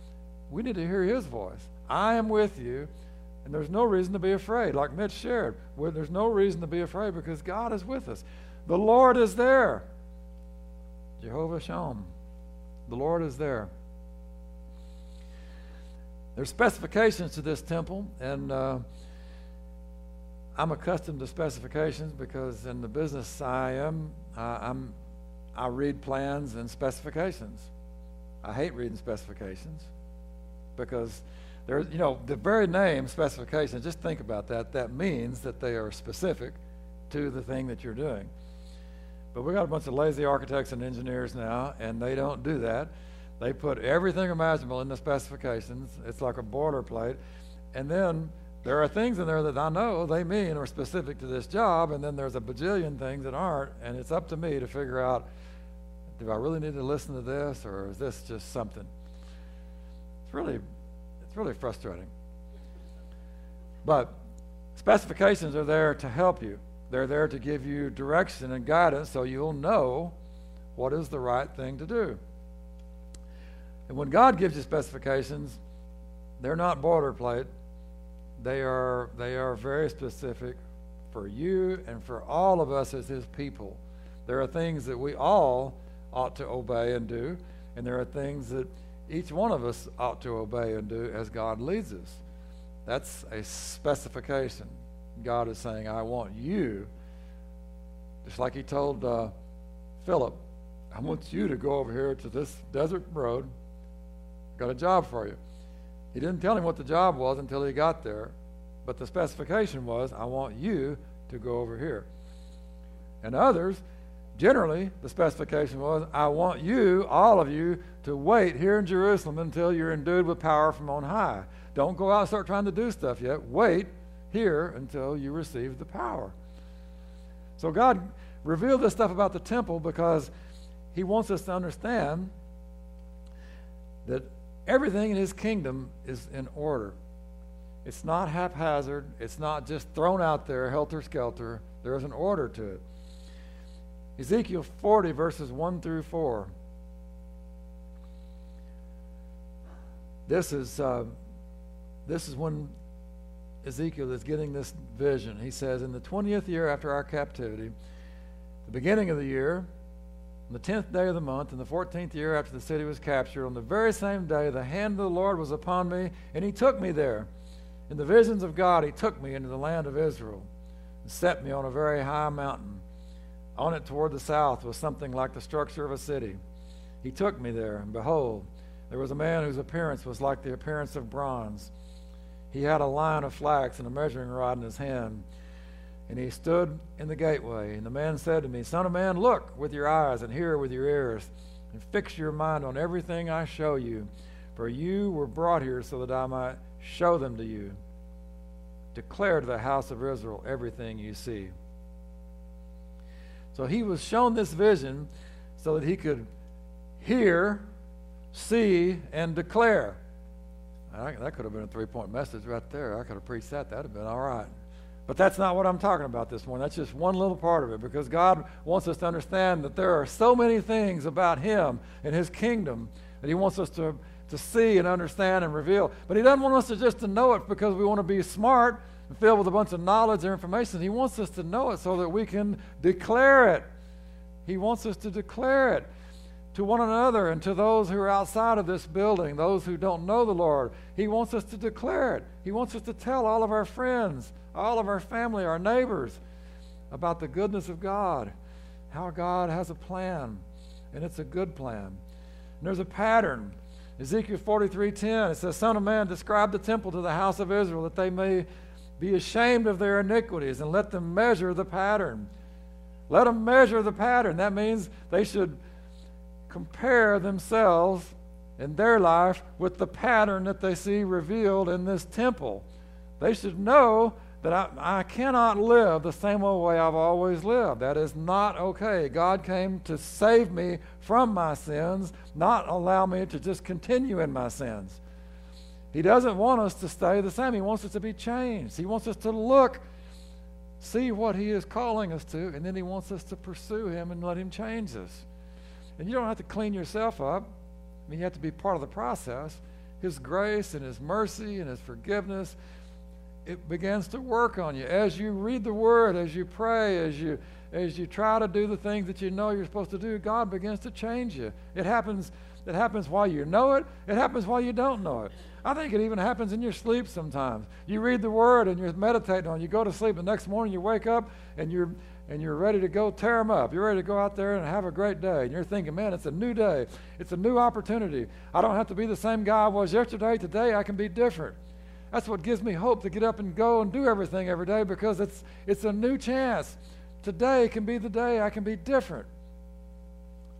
We need to hear His voice. I am with you, and there's no reason to be afraid. Like Mitch shared, there's no reason to be afraid because God is with us. The Lord is there. Jehovah Shalom. The Lord is there. There's specifications to this temple, and uh, I'm accustomed to specifications because in the business I am, uh, I'm, I read plans and specifications. I hate reading specifications because there's, you know, the very name specification, just think about that. That means that they are specific to the thing that you're doing. But we got a bunch of lazy architects and engineers now, and they don't do that. They put everything imaginable in the specifications. It's like a boilerplate. And then there are things in there that I know they mean are specific to this job, and then there's a bajillion things that aren't, and it's up to me to figure out do I really need to listen to this, or is this just something? It's really, it's really frustrating. But specifications are there to help you. They're there to give you direction and guidance so you'll know what is the right thing to do. And when God gives you specifications, they're not boilerplate. They are, they are very specific for you and for all of us as His people. There are things that we all ought to obey and do, and there are things that each one of us ought to obey and do as God leads us. That's a specification. God is saying, I want you, just like He told uh, Philip, I want you to go over here to this desert road Got a job for you. He didn't tell him what the job was until he got there, but the specification was, I want you to go over here. And others, generally, the specification was, I want you, all of you, to wait here in Jerusalem until you're endued with power from on high. Don't go out and start trying to do stuff yet. Wait here until you receive the power. So God revealed this stuff about the temple because He wants us to understand that everything in his kingdom is in order. It's not haphazard, it's not just thrown out there helter skelter. There is an order to it. Ezekiel 40, verses 1 through 4. This is uh, this is when Ezekiel is getting this vision. He says, In the 20th year after our captivity, the beginning of the year, on the 10th day of the month, in the 14th year after the city was captured, on the very same day, the hand of the Lord was upon me, and he took me there. In the visions of God, he took me into the land of Israel and set me on a very high mountain. On it toward the south was something like the structure of a city. He took me there, and behold, there was a man whose appearance was like the appearance of bronze. He had a line of flax and a measuring rod in his hand. And he stood in the gateway. And the man said to me, Son of man, look with your eyes and hear with your ears, and fix your mind on everything I show you. For you were brought here so that I might show them to you. Declare to the house of Israel everything you see. So he was shown this vision so that he could hear, see, and declare. I, that could have been a three point message right there. I could have preached that. That would have been all right. But that's not what I'm talking about this morning. That's just one little part of it because God wants us to understand that there are so many things about Him and His kingdom that He wants us to, to see and understand and reveal. But He doesn't want us to just to know it because we want to be smart filled with a bunch of knowledge or information. He wants us to know it so that we can declare it. He wants us to declare it to one another and to those who are outside of this building, those who don't know the Lord. He wants us to declare it. He wants us to tell all of our friends, all of our family, our neighbors about the goodness of God, how God has a plan, and it's a good plan. And there's a pattern. Ezekiel 43:10 it says, "Son of man, describe the temple to the house of Israel that they may be ashamed of their iniquities and let them measure the pattern." Let them measure the pattern. That means they should compare themselves in their life with the pattern that they see revealed in this temple. They should know that I, I cannot live the same old way I've always lived. That is not okay. God came to save me from my sins, not allow me to just continue in my sins. He doesn't want us to stay the same. He wants us to be changed. He wants us to look, see what He is calling us to, and then He wants us to pursue Him and let Him change us. And you don't have to clean yourself up. I mean, you have to be part of the process. His grace and His mercy and His forgiveness, it begins to work on you. As you read the Word, as you pray, as you as you try to do the things that you know you're supposed to do, God begins to change you. It happens, it happens while you know it, it happens while you don't know it. I think it even happens in your sleep sometimes. You read the word and you're meditating on it. You go to sleep, the next morning you wake up and you're and you're ready to go tear them up. You're ready to go out there and have a great day. And you're thinking, man, it's a new day. It's a new opportunity. I don't have to be the same guy I was yesterday. Today I can be different. That's what gives me hope to get up and go and do everything every day because it's, it's a new chance. Today can be the day I can be different.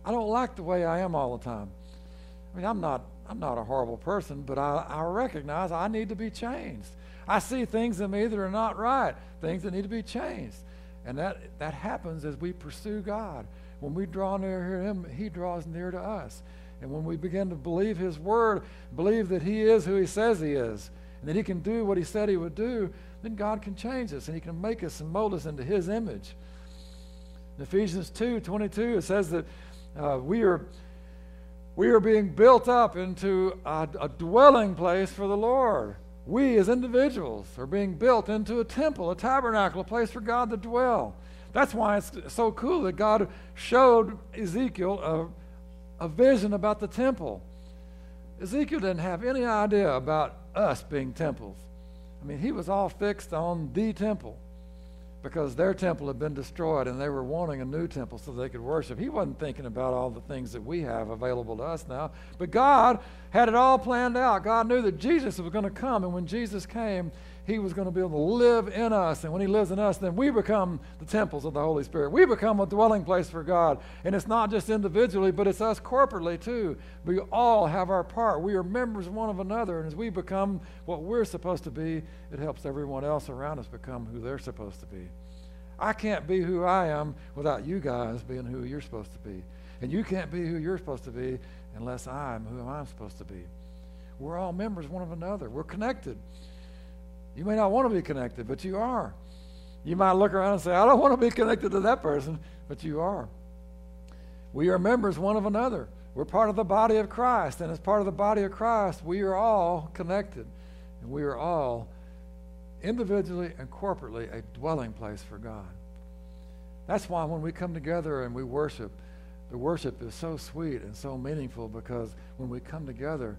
I don't like the way I am all the time. I mean, I'm not, I'm not a horrible person, but I, I recognize I need to be changed. I see things in me that are not right, things that need to be changed. And that, that happens as we pursue God. When we draw near Him, He draws near to us. And when we begin to believe His Word, believe that He is who He says He is, and that He can do what He said He would do, then God can change us and He can make us and mold us into His image. In Ephesians 2 22, it says that uh, we, are, we are being built up into a, a dwelling place for the Lord we as individuals are being built into a temple, a tabernacle, a place for God to dwell. That's why it's so cool that God showed Ezekiel a, a vision about the temple. Ezekiel didn't have any idea about us being temples. I mean, he was all fixed on the temple because their temple had been destroyed and they were wanting a new temple so they could worship. He wasn't thinking about all the things that we have available to us now. But God had it all planned out. God knew that Jesus was going to come, and when Jesus came, he was going to be able to live in us. And when He lives in us, then we become the temples of the Holy Spirit. We become a dwelling place for God. And it's not just individually, but it's us corporately too. We all have our part. We are members one of another. And as we become what we're supposed to be, it helps everyone else around us become who they're supposed to be. I can't be who I am without you guys being who you're supposed to be. And you can't be who you're supposed to be unless I'm who I'm supposed to be. We're all members one of another. We're connected. You may not want to be connected, but you are. You might look around and say, I don't want to be connected to that person, but you are. We are members one of another. We're part of the body of Christ, and as part of the body of Christ, we are all connected. And we are all individually and corporately a dwelling place for God. That's why when we come together and we worship, the worship is so sweet and so meaningful because when we come together,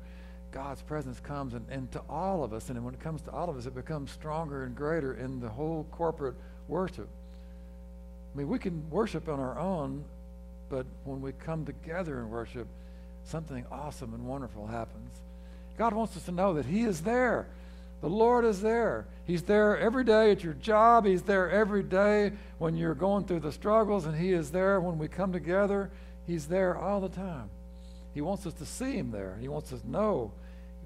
God's presence comes and, and to all of us. And when it comes to all of us, it becomes stronger and greater in the whole corporate worship. I mean, we can worship on our own, but when we come together and worship, something awesome and wonderful happens. God wants us to know that He is there. The Lord is there. He's there every day at your job. He's there every day when you're going through the struggles, and He is there when we come together. He's there all the time. He wants us to see Him there. He wants us to know.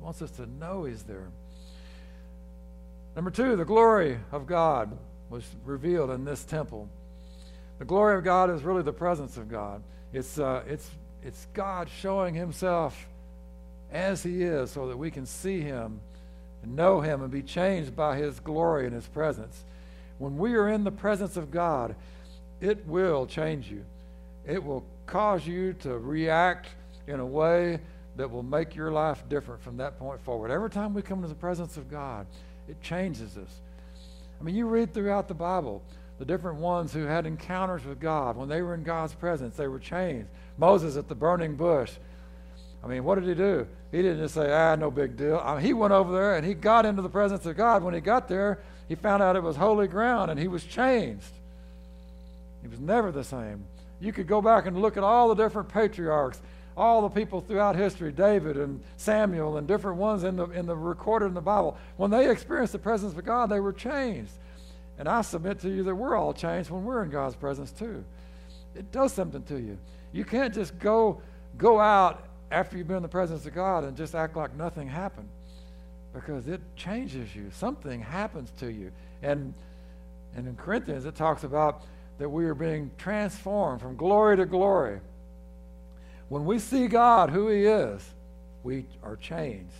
He wants us to know He's there. Number two, the glory of God was revealed in this temple. The glory of God is really the presence of God. It's, uh, it's, it's God showing Himself as He is so that we can see Him and know Him and be changed by His glory and His presence. When we are in the presence of God, it will change you. It will cause you to react in a way that will make your life different from that point forward. Every time we come to the presence of God, it changes us. I mean, you read throughout the Bible the different ones who had encounters with God. When they were in God's presence, they were changed. Moses at the burning bush. I mean, what did he do? He didn't just say, ah, no big deal. I mean, he went over there and he got into the presence of God. When he got there, he found out it was holy ground and he was changed. He was never the same. You could go back and look at all the different patriarchs, all the people throughout history, David and Samuel and different ones in the, in the recorded in the Bible. When they experienced the presence of God, they were changed. And I submit to you that we're all changed when we're in God's presence too. It does something to you. You can't just go go out after you've been in the presence of God and just act like nothing happened because it changes you. Something happens to you. And, and in Corinthians, it talks about that we are being transformed from glory to glory. When we see God, who He is, we are changed.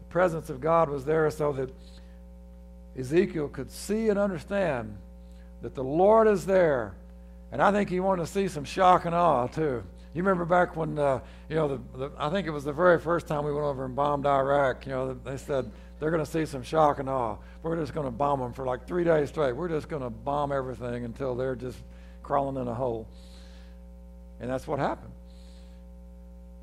The presence of God was there so that Ezekiel could see and understand that the Lord is there. And I think he wanted to see some shock and awe, too. You remember back when, uh, you know, the, the, I think it was the very first time we went over and bombed Iraq, you know, they said they're going to see some shock and awe. We're just going to bomb them for like three days straight. We're just going to bomb everything until they're just crawling in a hole. And that's what happened.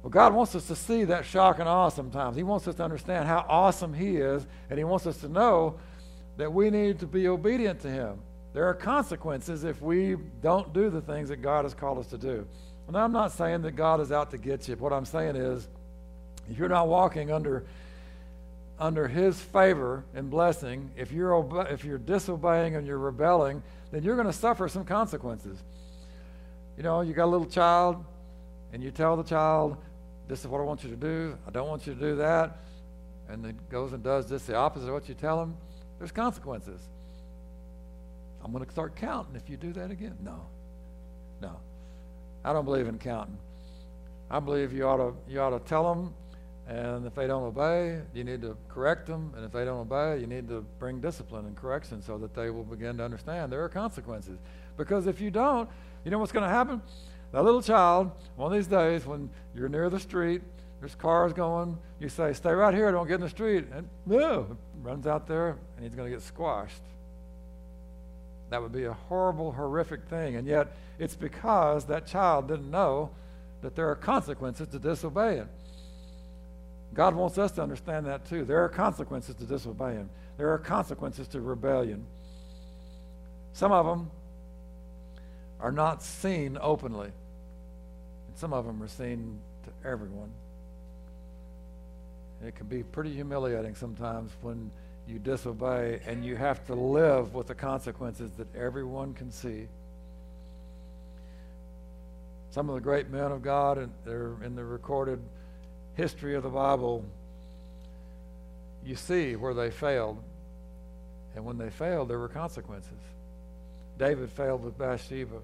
Well, God wants us to see that shock and awe sometimes. He wants us to understand how awesome He is, and He wants us to know that we need to be obedient to Him. There are consequences if we don't do the things that God has called us to do. And I'm not saying that God is out to get you. What I'm saying is, if you're not walking under under His favor and blessing, if you're if you're disobeying and you're rebelling, then you're going to suffer some consequences. You know, you got a little child, and you tell the child, "This is what I want you to do. I don't want you to do that," and it goes and does just the opposite of what you tell him. There's consequences. I'm going to start counting if you do that again. No, no. I don't believe in counting. I believe you ought to you ought to tell them, and if they don't obey, you need to correct them, and if they don't obey, you need to bring discipline and correction so that they will begin to understand there are consequences. Because if you don't, you know what's going to happen? That little child, one of these days, when you're near the street, there's cars going, you say, "Stay right here, don't get in the street," and no, runs out there, and he's going to get squashed. That would be a horrible, horrific thing. And yet, it's because that child didn't know that there are consequences to disobeying. God wants us to understand that too. There are consequences to disobeying, there are consequences to rebellion. Some of them are not seen openly, and some of them are seen to everyone. And it can be pretty humiliating sometimes when you disobey, and you have to live with the consequences that everyone can see. Some of the great men of God and they're in the recorded history of the Bible, you see where they failed. And when they failed, there were consequences. David failed with Bathsheba,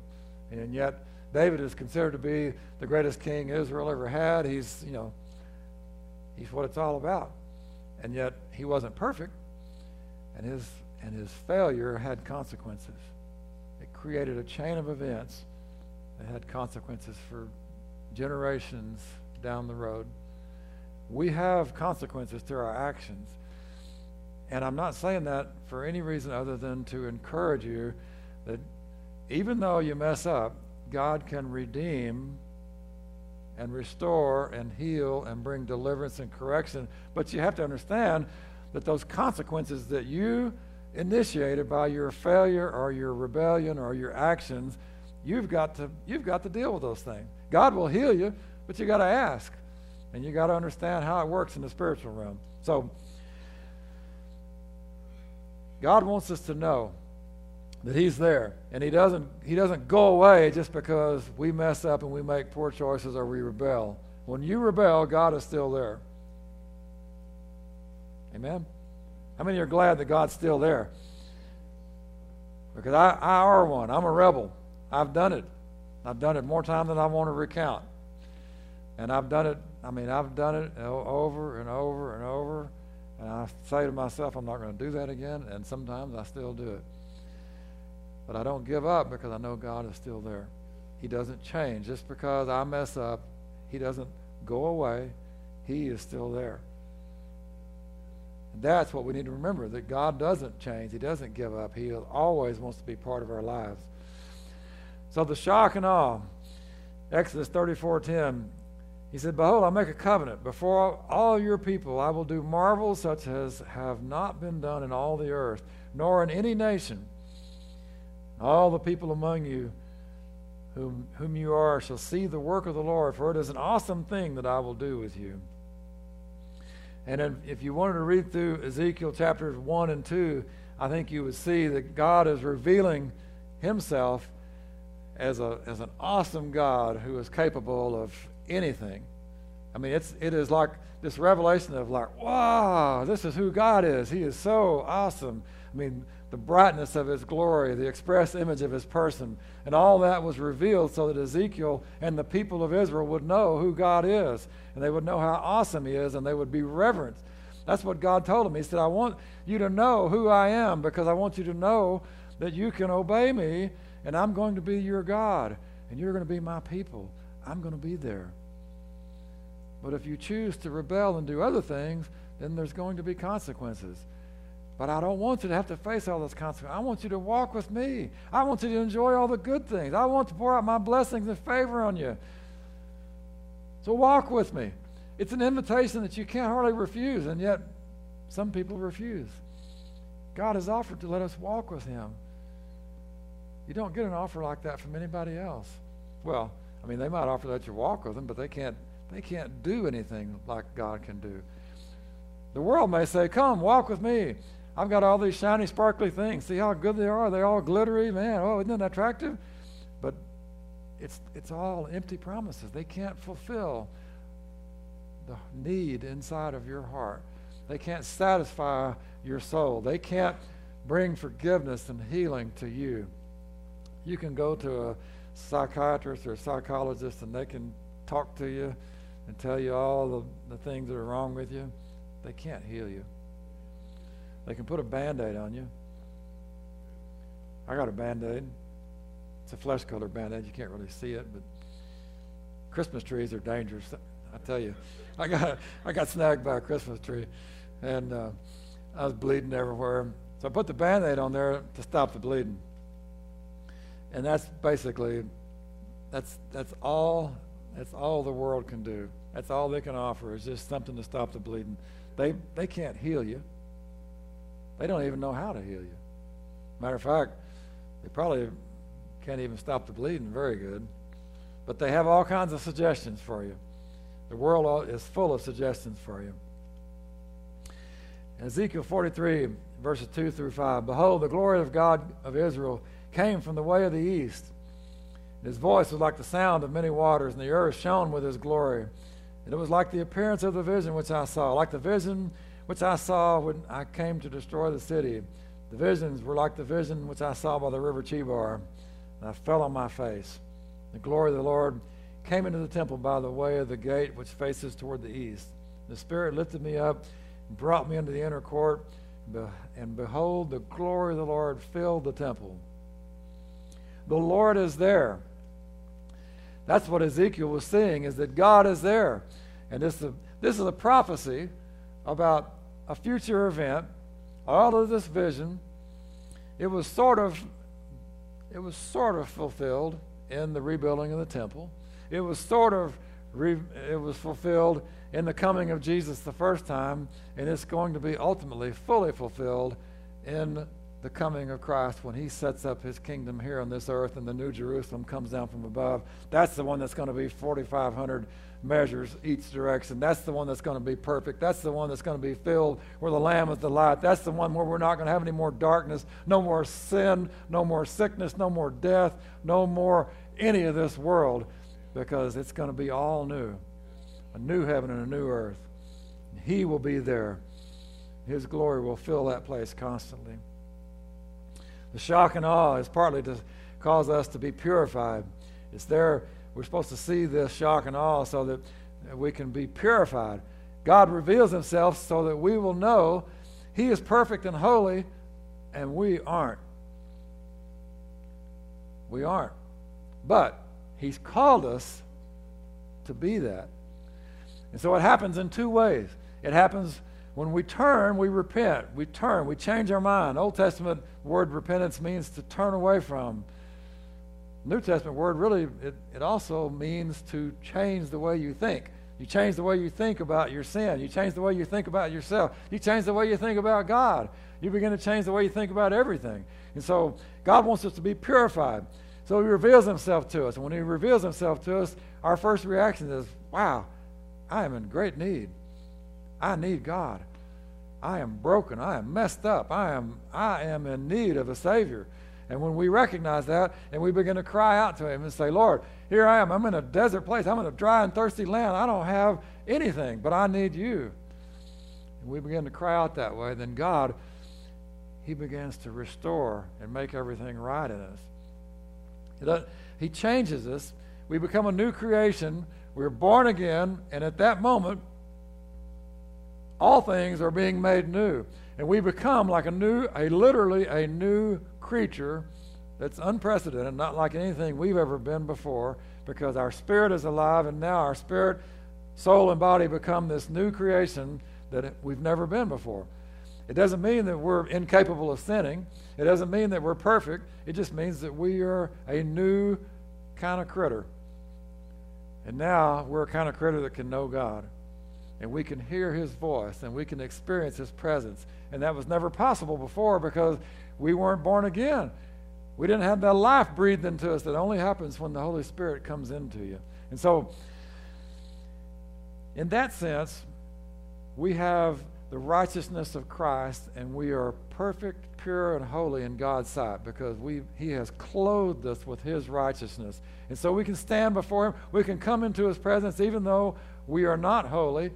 and yet David is considered to be the greatest king Israel ever had. He's, you know, he's what it's all about. And yet he wasn't perfect and his, and his failure had consequences. It created a chain of events that had consequences for generations down the road. we have consequences to our actions. And I'm not saying that for any reason other than to encourage you that even though you mess up, God can redeem and restore and heal and bring deliverance and correction. But you have to understand that those consequences that you initiated by your failure or your rebellion or your actions, you've got to you've got to deal with those things. God will heal you, but you got to ask. And you got to understand how it works in the spiritual realm. So God wants us to know that he's there. And he doesn't he doesn't go away just because we mess up and we make poor choices or we rebel. When you rebel god is still there. Amen? How many are glad that god's still there? Because i, I are one. I'm a rebel. I've done it. I've done it more time than i want to recount. And i've done it i mean i've done it over and over and over. And i say to myself i'm not going to do that again. And sometimes i still do it but I don't give up because I know God is still there. He doesn't change. Just because I mess up, He doesn't go away. He is still there. And that's what we need to remember that God doesn't change. He doesn't give up. He always wants to be part of our lives. So the shock and awe, Exodus 34:10, he said, Behold, I make a covenant. Before all your people I will do marvels such as have not been done in all the earth, nor in any nation all the people among you whom, whom you are shall see the work of the Lord, for it is an awesome thing that I will do with you. And if you wanted to read through Ezekiel chapters 1 and 2, I think you would see that God is revealing himself as, a, as an awesome God who is capable of anything. I mean, it's, it is like this revelation of like, wow, this is who God is. He is so awesome. I mean, the brightness of his glory, the express image of his person. And all that was revealed so that Ezekiel and the people of Israel would know who God is. And they would know how awesome he is and they would be reverent. That's what God told him. He said, I want you to know who I am because I want you to know that you can obey me and I'm going to be your God and you're going to be my people. I'm going to be there. But if you choose to rebel and do other things, then there's going to be consequences. But I don't want you to have to face all those consequences. I want you to walk with me. I want you to enjoy all the good things. I want to pour out my blessings and favor on you. So walk with me. It's an invitation that you can't hardly refuse, and yet some people refuse. God has offered to let us walk with Him. You don't get an offer like that from anybody else. Well, I mean, they might offer that you walk with them, but they can't. They can't do anything like God can do. The world may say, "Come, walk with me." I've got all these shiny, sparkly things. See how good they are? They're all glittery, man. Oh, isn't that attractive? But it's, it's all empty promises. They can't fulfill the need inside of your heart. They can't satisfy your soul. They can't bring forgiveness and healing to you. You can go to a psychiatrist or a psychologist and they can talk to you and tell you all the, the things that are wrong with you. They can't heal you. They can put a band aid on you. I got a band aid. It's a flesh colored band aid. You can't really see it, but Christmas trees are dangerous. I tell you, I got I got snagged by a Christmas tree, and uh, I was bleeding everywhere. So I put the band aid on there to stop the bleeding. And that's basically that's that's all that's all the world can do. That's all they can offer is just something to stop the bleeding. They they can't heal you. They don't even know how to heal you. Matter of fact, they probably can't even stop the bleeding very good. But they have all kinds of suggestions for you. The world is full of suggestions for you. Ezekiel 43, verses 2 through 5 Behold, the glory of God of Israel came from the way of the east. His voice was like the sound of many waters, and the earth shone with his glory. And it was like the appearance of the vision which I saw, like the vision which I saw when I came to destroy the city. The visions were like the vision which I saw by the river Chebar. And I fell on my face. The glory of the Lord came into the temple by the way of the gate which faces toward the east. The Spirit lifted me up and brought me into the inner court. And behold, the glory of the Lord filled the temple. The Lord is there. That's what Ezekiel was seeing, is that God is there. And this, the, this is a prophecy about a future event. All of this vision, it was sort of, it was sort of fulfilled in the rebuilding of the temple. It was sort of, re, it was fulfilled in the coming of Jesus the first time, and it's going to be ultimately fully fulfilled in the coming of Christ when he sets up his kingdom here on this earth and the new Jerusalem comes down from above. That's the one that's going to be 4,500 measures each direction. That's the one that's going to be perfect. That's the one that's going to be filled where the Lamb is the light. That's the one where we're not going to have any more darkness, no more sin, no more sickness, no more death, no more any of this world because it's going to be all new a new heaven and a new earth. He will be there. His glory will fill that place constantly. The shock and awe is partly to cause us to be purified. It's there, we're supposed to see this shock and awe so that we can be purified. God reveals himself so that we will know he is perfect and holy, and we aren't. We aren't. But he's called us to be that. And so it happens in two ways. It happens when we turn, we repent. We turn, we change our mind. Old Testament word repentance means to turn away from. New Testament word really, it, it also means to change the way you think. You change the way you think about your sin. You change the way you think about yourself. You change the way you think about God. You begin to change the way you think about everything. And so God wants us to be purified. So he reveals himself to us. And when he reveals himself to us, our first reaction is, wow, I am in great need. I need God. I am broken. I am messed up. I am, I am in need of a Savior. And when we recognize that and we begin to cry out to Him and say, Lord, here I am. I'm in a desert place. I'm in a dry and thirsty land. I don't have anything, but I need you. And we begin to cry out that way, then God, He begins to restore and make everything right in us. He changes us. We become a new creation we're born again, and at that moment, all things are being made new. And we become like a new, a literally a new creature that's unprecedented, not like anything we've ever been before, because our spirit is alive, and now our spirit, soul, and body become this new creation that we've never been before. It doesn't mean that we're incapable of sinning. It doesn't mean that we're perfect. It just means that we are a new kind of critter. And now we're a kind of critter that can know God. And we can hear his voice and we can experience his presence. And that was never possible before because we weren't born again. We didn't have that life breathed into us that only happens when the Holy Spirit comes into you. And so, in that sense, we have the righteousness of Christ and we are perfect, pure, and holy in God's sight because we, He has clothed us with His righteousness. And so we can stand before Him. We can come into His presence even though we are not holy.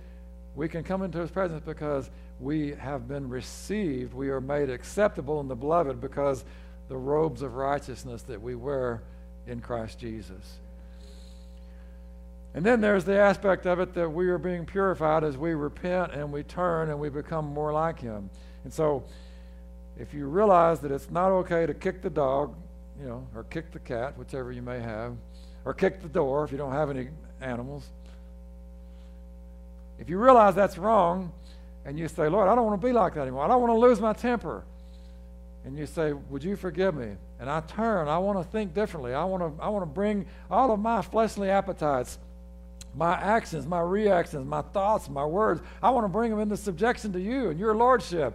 We can come into His presence because we have been received. We are made acceptable in the beloved because the robes of righteousness that we wear in Christ Jesus. And then there's the aspect of it that we are being purified as we repent and we turn and we become more like Him. And so, if you realize that it's not okay to kick the dog, you know, or kick the cat, whichever you may have, or kick the door if you don't have any animals. If you realize that's wrong and you say, Lord, I don't want to be like that anymore. I don't want to lose my temper. And you say, Would you forgive me? And I turn. I want to think differently. I want to, I want to bring all of my fleshly appetites, my actions, my reactions, my thoughts, my words, I want to bring them into subjection to you and your lordship.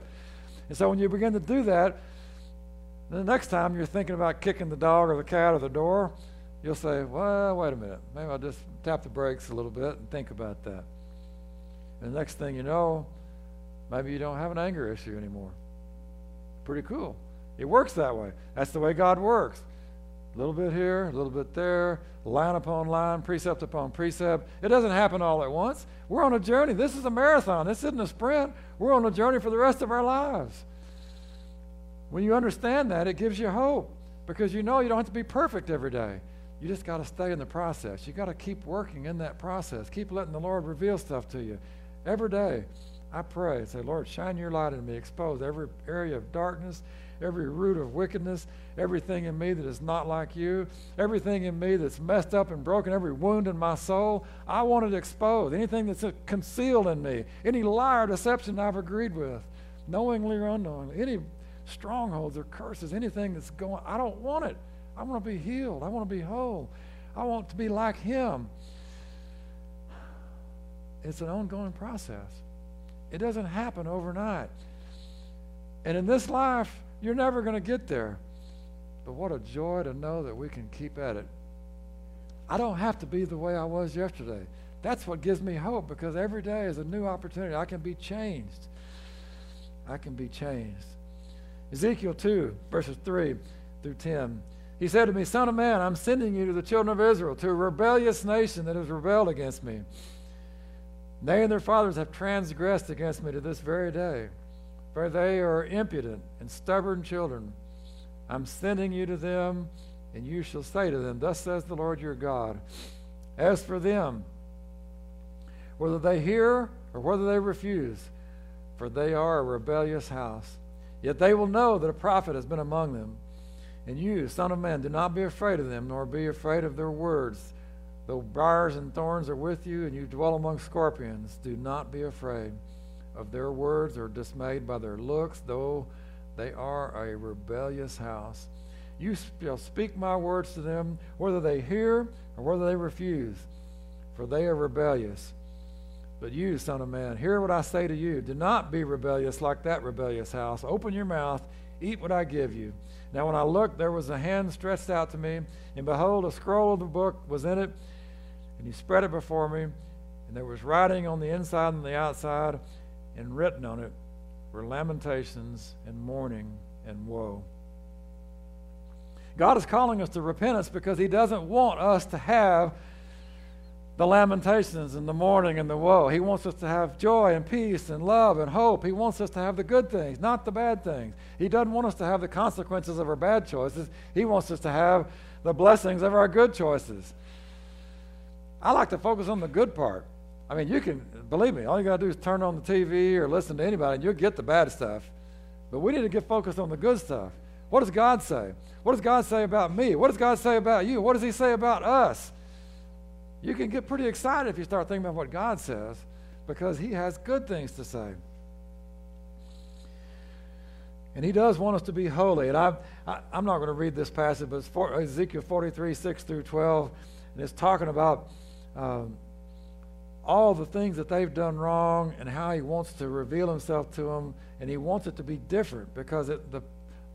And so when you begin to do that, the next time you're thinking about kicking the dog or the cat or the door, you'll say, well, wait a minute. Maybe I'll just tap the brakes a little bit and think about that. And the next thing you know, maybe you don't have an anger issue anymore. Pretty cool. It works that way. That's the way God works. A little bit here, a little bit there, line upon line, precept upon precept. It doesn't happen all at once. We're on a journey. This is a marathon. This isn't a sprint. We're on a journey for the rest of our lives. When you understand that, it gives you hope because you know you don't have to be perfect every day. You just got to stay in the process. You got to keep working in that process. Keep letting the Lord reveal stuff to you every day. I pray, and say, Lord, shine your light in me, expose every area of darkness, every root of wickedness, everything in me that is not like you, everything in me that's messed up and broken, every wound in my soul. I want it exposed. Anything that's concealed in me, any lie or deception I've agreed with, knowingly or unknowingly, any strongholds or curses, anything that's going, I don't want it. I want to be healed. I want to be whole. I want to be like Him. It's an ongoing process. It doesn't happen overnight. And in this life, you're never going to get there. But what a joy to know that we can keep at it. I don't have to be the way I was yesterday. That's what gives me hope because every day is a new opportunity. I can be changed. I can be changed. Ezekiel 2, verses 3 through 10. He said to me, Son of man, I'm sending you to the children of Israel, to a rebellious nation that has rebelled against me. They and their fathers have transgressed against me to this very day, for they are impudent and stubborn children. I'm sending you to them, and you shall say to them, Thus says the Lord your God. As for them, whether they hear or whether they refuse, for they are a rebellious house. Yet they will know that a prophet has been among them. And you, Son of Man, do not be afraid of them, nor be afraid of their words. Though briars and thorns are with you, and you dwell among scorpions, do not be afraid of their words or dismayed by their looks, though they are a rebellious house. You shall speak my words to them, whether they hear or whether they refuse, for they are rebellious. But you, Son of Man, hear what I say to you. Do not be rebellious like that rebellious house. Open your mouth, eat what I give you. Now, when I looked, there was a hand stretched out to me, and behold, a scroll of the book was in it, and he spread it before me, and there was writing on the inside and the outside, and written on it were lamentations and mourning and woe. God is calling us to repentance because He doesn't want us to have the lamentations and the mourning and the woe. He wants us to have joy and peace and love and hope. He wants us to have the good things, not the bad things. He doesn't want us to have the consequences of our bad choices. He wants us to have the blessings of our good choices. I like to focus on the good part. I mean, you can, believe me, all you got to do is turn on the TV or listen to anybody and you'll get the bad stuff. But we need to get focused on the good stuff. What does God say? What does God say about me? What does God say about you? What does He say about us? You can get pretty excited if you start thinking about what God says because He has good things to say. And He does want us to be holy. And I, I, am not going to read this passage, but it's for, Ezekiel 43, 6 through 12. And it's talking about um, all the things that they've done wrong and how He wants to reveal Himself to them. And He wants it to be different because it, the,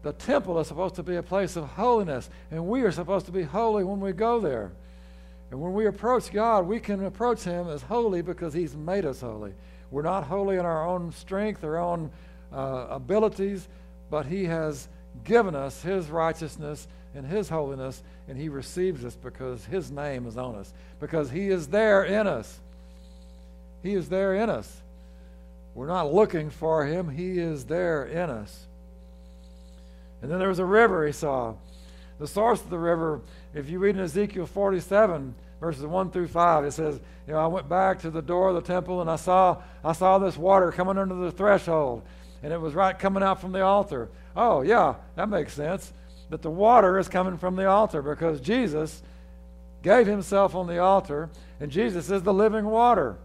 the temple is supposed to be a place of holiness. And we are supposed to be holy when we go there. And when we approach God, we can approach Him as holy because He's made us holy. We're not holy in our own strength, our own uh, abilities, but He has given us His righteousness and His holiness, and He receives us because His name is on us, because He is there in us. He is there in us. We're not looking for Him, He is there in us. And then there was a river he saw. The source of the river if you read in Ezekiel 47, verses 1 through 5, it says, You know, I went back to the door of the temple and I saw, I saw this water coming under the threshold, and it was right coming out from the altar. Oh, yeah, that makes sense. That the water is coming from the altar because Jesus gave himself on the altar, and Jesus is the living water.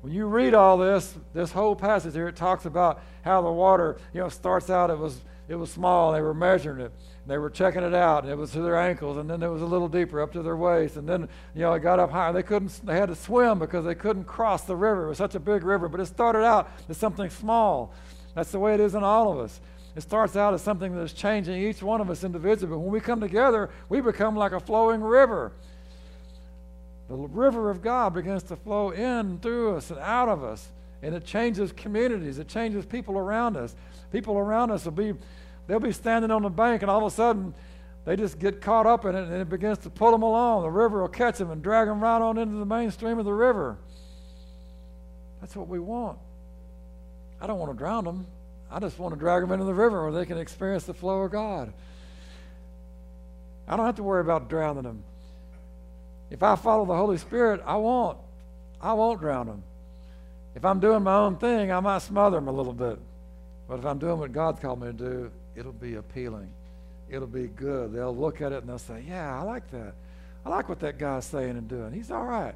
When you read all this, this whole passage here, it talks about how the water, you know, starts out, it was, it was small, they were measuring it they were checking it out, and it was to their ankles, and then it was a little deeper up to their waist, and then you know it got up higher. They couldn't, they had to swim because they couldn't cross the river. It was such a big river, but it started out as something small. That's the way it is in all of us. It starts out as something that is changing each one of us individually, but when we come together, we become like a flowing river. The river of God begins to flow in through us and out of us, and it changes communities. It changes people around us. People around us will be They'll be standing on the bank, and all of a sudden, they just get caught up in it, and it begins to pull them along. The river will catch them and drag them right on into the mainstream of the river. That's what we want. I don't want to drown them. I just want to drag them into the river where they can experience the flow of God. I don't have to worry about drowning them. If I follow the Holy Spirit, I won't. I won't drown them. If I'm doing my own thing, I might smother them a little bit. But if I'm doing what God's called me to do, it'll be appealing. It'll be good. They'll look at it and they'll say, Yeah, I like that. I like what that guy's saying and doing. He's all right.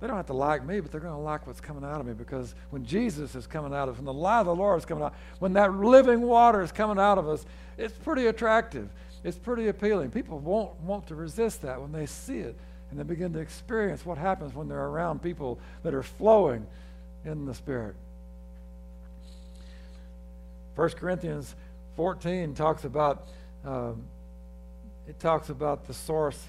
They don't have to like me, but they're going to like what's coming out of me because when Jesus is coming out of us, when the light of the Lord is coming out, when that living water is coming out of us, it's pretty attractive. It's pretty appealing. People won't want to resist that when they see it and they begin to experience what happens when they're around people that are flowing in the Spirit. 1 Corinthians 14 talks about um, it talks about the source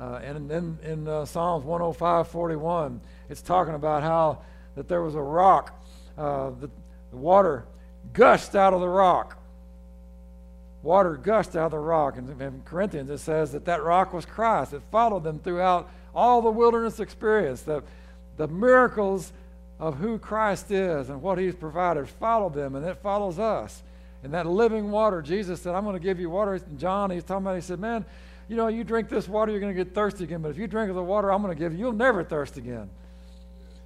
uh, and then in uh, Psalms 105, 41, it's talking about how that there was a rock, uh, the, the water gushed out of the rock. Water gushed out of the rock. And in Corinthians, it says that that rock was Christ. It followed them throughout all the wilderness experience. The, the miracles of who Christ is and what he's provided followed them, and it follows us. And that living water, Jesus said, I'm going to give you water. John, he's talking about, he said, Man, you know, you drink this water, you're going to get thirsty again. But if you drink of the water I'm going to give you, you'll never thirst again.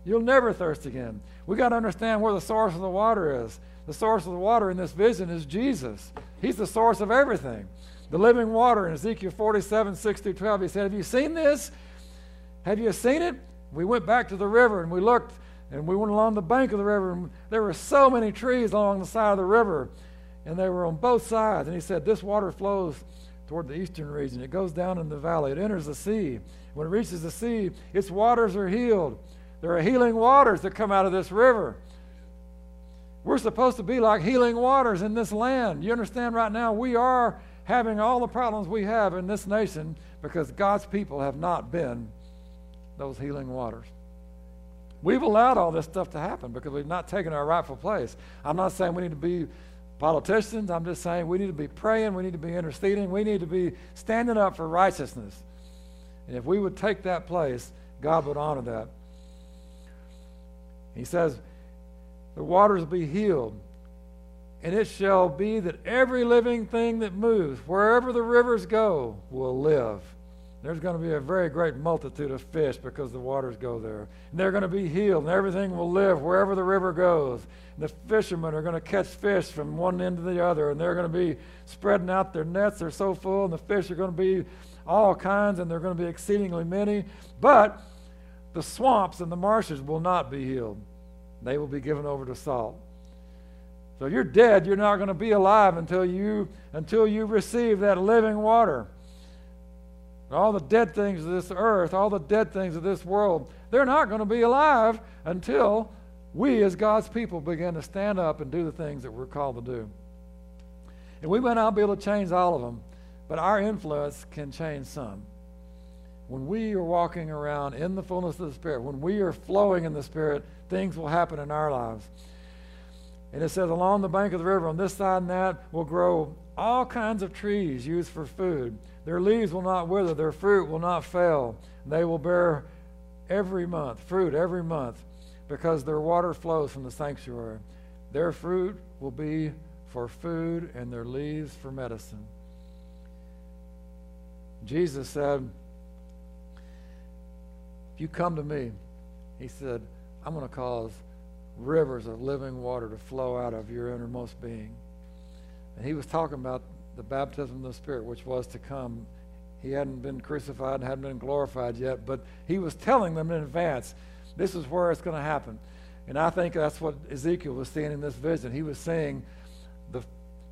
You'll never thirst again. We got to understand where the source of the water is. The source of the water in this vision is Jesus. He's the source of everything. The living water in Ezekiel 47, 6 through 12, he said, Have you seen this? Have you seen it? We went back to the river and we looked and we went along the bank of the river and there were so many trees along the side of the river and they were on both sides. And he said, This water flows toward the eastern region. It goes down in the valley. It enters the sea. When it reaches the sea, its waters are healed. There are healing waters that come out of this river. We're supposed to be like healing waters in this land. You understand right now, we are having all the problems we have in this nation because God's people have not been those healing waters. We've allowed all this stuff to happen because we've not taken our rightful place. I'm not saying we need to be politicians. I'm just saying we need to be praying, we need to be interceding, we need to be standing up for righteousness. And if we would take that place, God would honor that. He says, The waters will be healed, and it shall be that every living thing that moves, wherever the rivers go, will live. There's going to be a very great multitude of fish because the waters go there. And they're going to be healed, and everything will live wherever the river goes. And the fishermen are going to catch fish from one end to the other, and they're going to be spreading out their nets. They're so full, and the fish are going to be all kinds, and they're going to be exceedingly many. But the swamps and the marshes will not be healed, they will be given over to salt. So you're dead. You're not going to be alive until you until you receive that living water all the dead things of this earth, all the dead things of this world, they're not going to be alive until we, as God's people, begin to stand up and do the things that we're called to do. And we may not be able to change all of them, but our influence can change some. When we are walking around in the fullness of the Spirit, when we are flowing in the Spirit, things will happen in our lives. And it says, along the bank of the river, on this side and that, will grow all kinds of trees used for food their leaves will not wither, their fruit will not fail. They will bear every month, fruit every month, because their water flows from the sanctuary. Their fruit will be for food, and their leaves for medicine. Jesus said, If you come to me, he said, I'm going to cause rivers of living water to flow out of your innermost being. And he was talking about the baptism of the Spirit, which was to come. He hadn't been crucified and hadn't been glorified yet, but he was telling them in advance, this is where it's going to happen. And I think that's what Ezekiel was seeing in this vision. He was seeing the,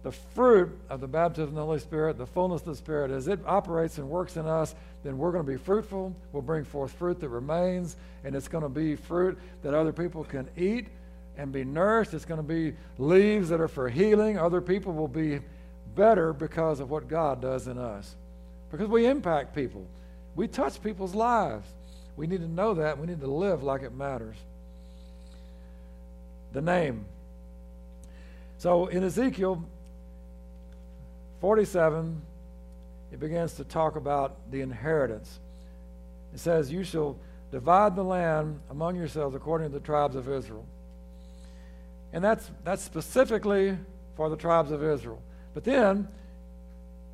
the fruit of the baptism of the Holy Spirit, the fullness of the Spirit. As it operates and works in us, then we're going to be fruitful. We'll bring forth fruit that remains, and it's going to be fruit that other people can eat and be nourished. It's going to be leaves that are for healing. Other people will be better because of what God does in us. Because we impact people, we touch people's lives. We need to know that. We need to live like it matters. The name. So in Ezekiel 47, it begins to talk about the inheritance. It says, You shall divide the land among yourselves according to the tribes of Israel. And that's, that's specifically for the tribes of Israel. But then,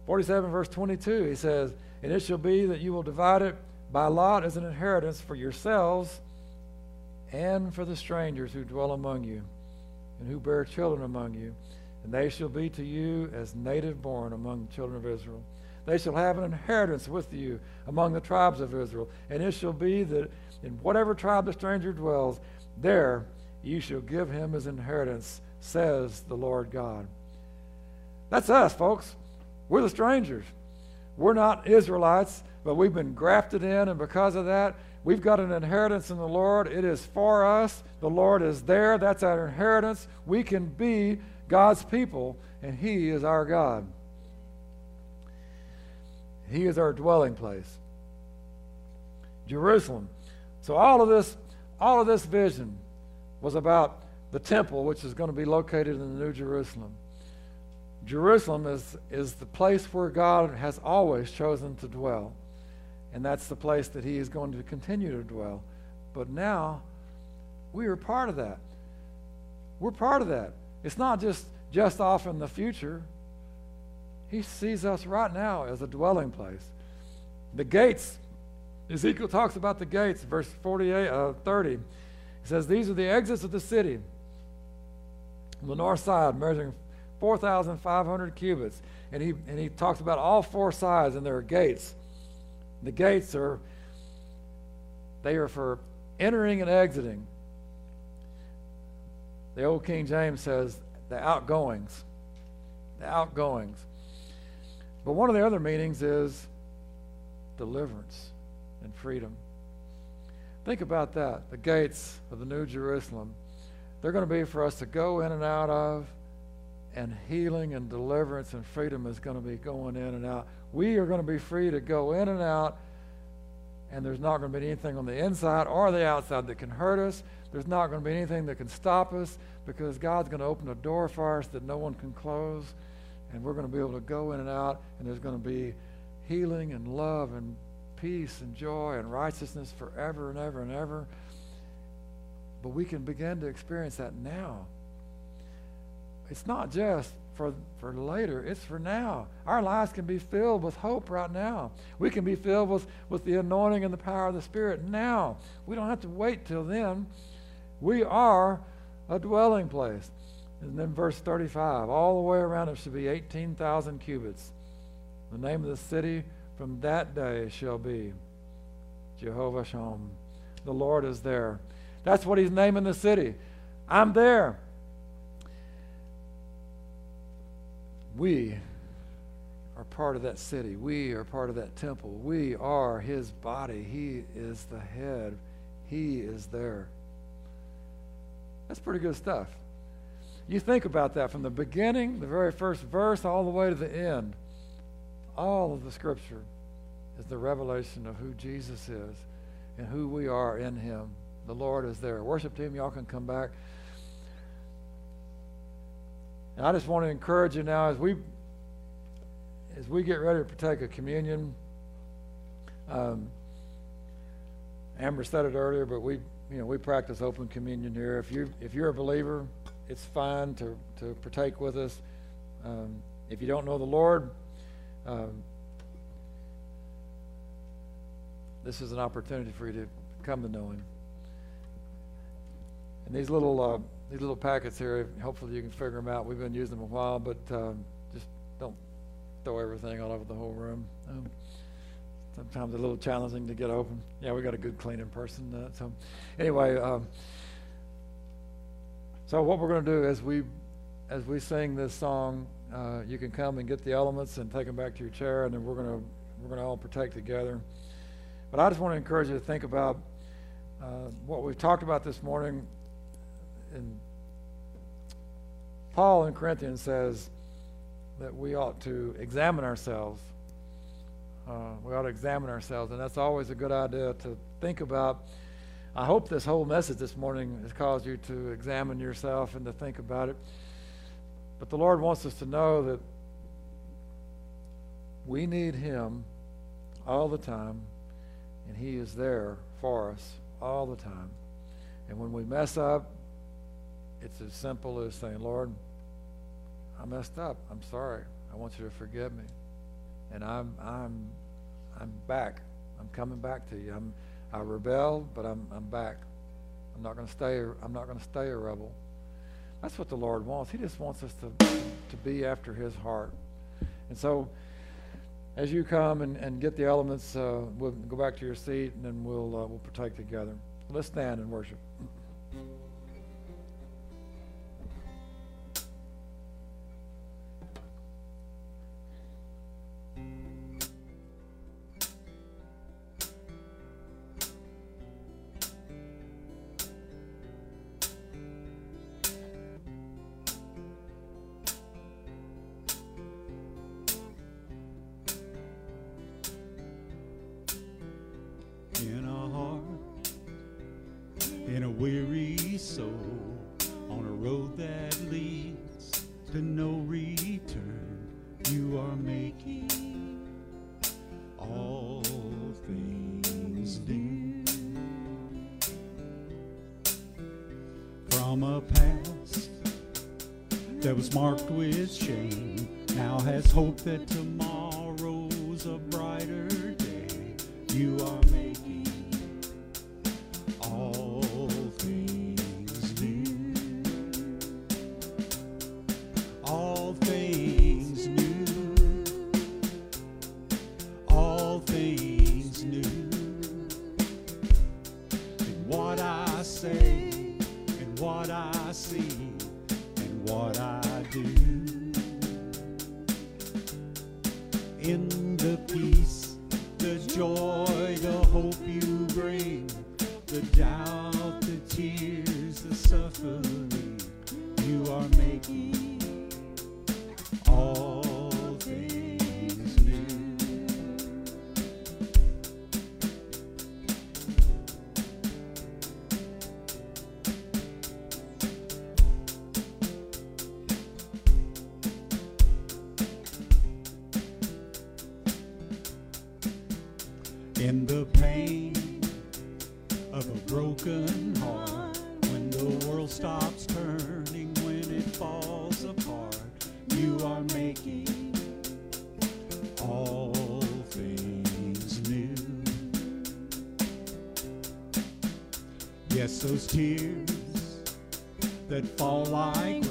47 verse 22, he says, And it shall be that you will divide it by lot as an inheritance for yourselves and for the strangers who dwell among you and who bear children among you. and they shall be to you as native born among the children of Israel. They shall have an inheritance with you among the tribes of Israel, and it shall be that in whatever tribe the stranger dwells, there you shall give him his inheritance, says the Lord God. That's us, folks. We're the strangers. We're not Israelites, but we've been grafted in, and because of that, we've got an inheritance in the Lord. It is for us. The Lord is there. That's our inheritance. We can be God's people, and He is our God. He is our dwelling place. Jerusalem. So all of this, all of this vision was about the temple, which is going to be located in the New Jerusalem. Jerusalem is, is the place where God has always chosen to dwell. And that's the place that He is going to continue to dwell. But now, we are part of that. We're part of that. It's not just just off in the future. He sees us right now as a dwelling place. The gates, Ezekiel talks about the gates, verse 48, uh, 30. Says, These are the exits of the city. On the north side, measuring 4,500 cubits. And he, and he talks about all four sides, and there are gates. The gates are, they are for entering and exiting. The old King James says the outgoings. The outgoings. But one of the other meanings is deliverance and freedom. Think about that. The gates of the New Jerusalem, they're going to be for us to go in and out of, and healing and deliverance and freedom is going to be going in and out. We are going to be free to go in and out, and there's not going to be anything on the inside or the outside that can hurt us. There's not going to be anything that can stop us because God's going to open a door for us that no one can close, and we're going to be able to go in and out, and there's going to be healing and love and peace and joy and righteousness forever and ever and ever. But we can begin to experience that now. It's not just for, for later, it's for now. Our lives can be filled with hope right now. We can be filled with, with the anointing and the power of the Spirit now. We don't have to wait till then. We are a dwelling place. And then verse 35 all the way around it should be 18,000 cubits. The name of the city from that day shall be Jehovah Shammah. The Lord is there. That's what he's naming the city. I'm there. We are part of that city. We are part of that temple. We are his body. He is the head. He is there. That's pretty good stuff. You think about that from the beginning, the very first verse, all the way to the end. All of the scripture is the revelation of who Jesus is and who we are in him. The Lord is there. Worship team, y'all can come back. And I just want to encourage you now as we as we get ready to partake of communion. Um, Amber said it earlier, but we you know we practice open communion here. If you if you're a believer, it's fine to to partake with us. Um, if you don't know the Lord, um, this is an opportunity for you to come to know Him. And these little uh, these little packets here, hopefully you can figure them out. We've been using them a while, but um, just don't throw everything all over the whole room. Um, sometimes a little challenging to get open. Yeah, we got a good cleaning person. Uh, so, anyway, um, so what we're going to do as we as we sing this song, uh, you can come and get the elements and take them back to your chair, and then we're going to we're going to all partake together. But I just want to encourage you to think about uh, what we've talked about this morning and Paul in Corinthians says that we ought to examine ourselves. Uh, we ought to examine ourselves, and that's always a good idea to think about. I hope this whole message this morning has caused you to examine yourself and to think about it. But the Lord wants us to know that we need Him all the time, and He is there for us all the time. And when we mess up, it's as simple as saying, Lord, I messed up. I'm sorry. I want you to forgive me. And I'm I'm I'm back. I'm coming back to you. I'm I rebelled, but I'm I'm back. I'm not to stay I'm not going to stay a rebel. That's what the Lord wants. He just wants us to, to be after His heart. And so, as you come and, and get the elements, uh, we'll go back to your seat and then we'll, uh, we'll partake together. Let's stand and worship. Those tears that fall like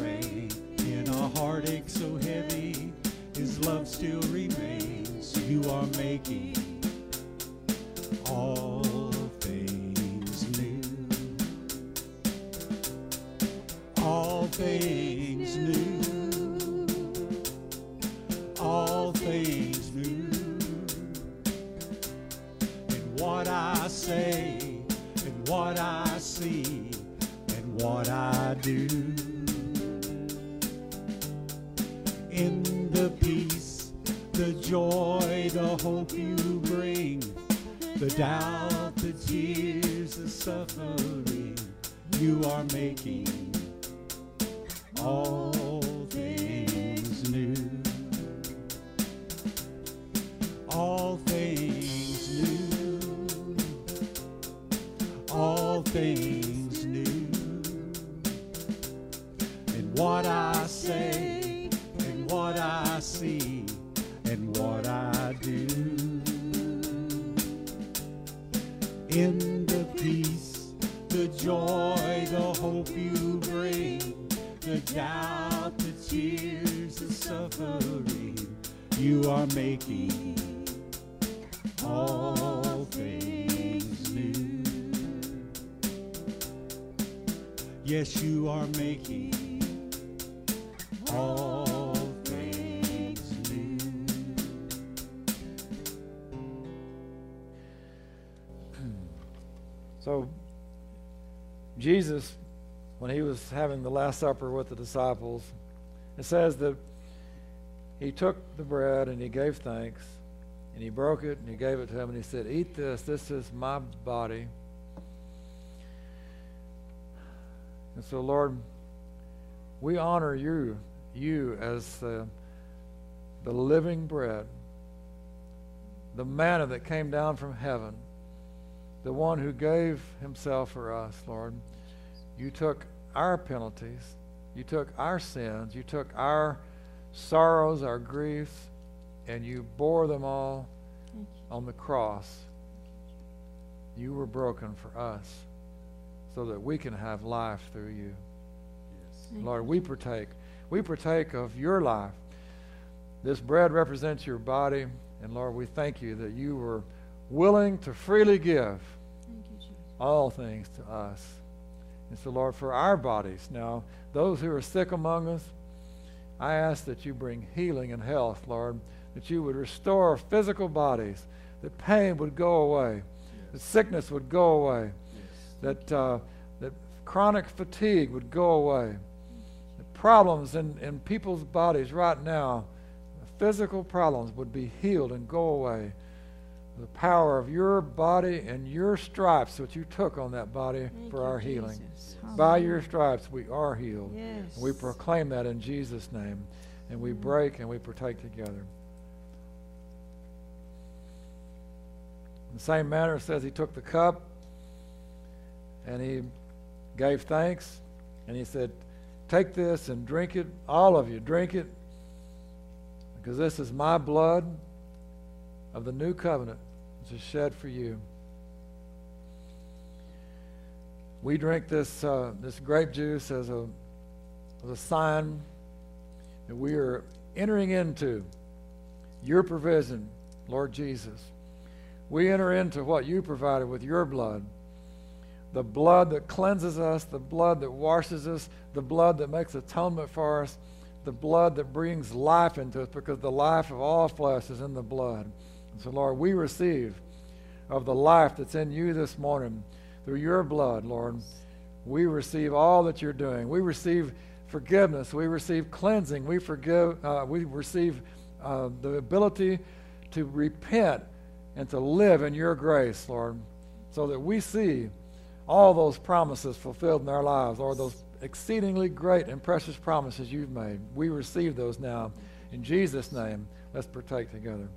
what I say, and what I see, and what I do in the peace, the joy, the hope you bring, the doubt, the tears, the suffering, you are making all things new. Yes, you are making Jesus, when he was having the Last Supper with the disciples, it says that he took the bread and he gave thanks, and he broke it and he gave it to them, and he said, Eat this, this is my body. And so, Lord, we honor you, you as the, the living bread, the manna that came down from heaven the one who gave himself for us, Lord. You took our penalties, you took our sins, you took our sorrows, our griefs, and you bore them all on the cross. You were broken for us so that we can have life through you. Yes. Lord, we partake. We partake of your life. This bread represents your body, and Lord, we thank you that you were willing to freely give Thank you, Jesus. all things to us. And so, Lord, for our bodies, now, those who are sick among us, I ask that you bring healing and health, Lord, that you would restore physical bodies, that pain would go away, that sickness would go away, that, uh, that chronic fatigue would go away, that problems in, in people's bodies right now, physical problems would be healed and go away. The power of your body and your stripes, which you took on that body Thank for our healing. By your stripes we are healed. Yes. We proclaim that in Jesus' name. And we break and we partake together. In the same manner, it says he took the cup and he gave thanks and he said, Take this and drink it, all of you, drink it, because this is my blood of the new covenant, is shed for you. We drink this, uh, this grape juice as a, as a sign that we are entering into your provision, Lord Jesus. We enter into what you provided with your blood the blood that cleanses us, the blood that washes us, the blood that makes atonement for us, the blood that brings life into us, because the life of all flesh is in the blood. So, Lord, we receive of the life that's in you this morning through your blood, Lord. We receive all that you're doing. We receive forgiveness. We receive cleansing. We forgive. Uh, we receive uh, the ability to repent and to live in your grace, Lord, so that we see all those promises fulfilled in our lives, or those exceedingly great and precious promises you've made. We receive those now. In Jesus' name, let's partake together.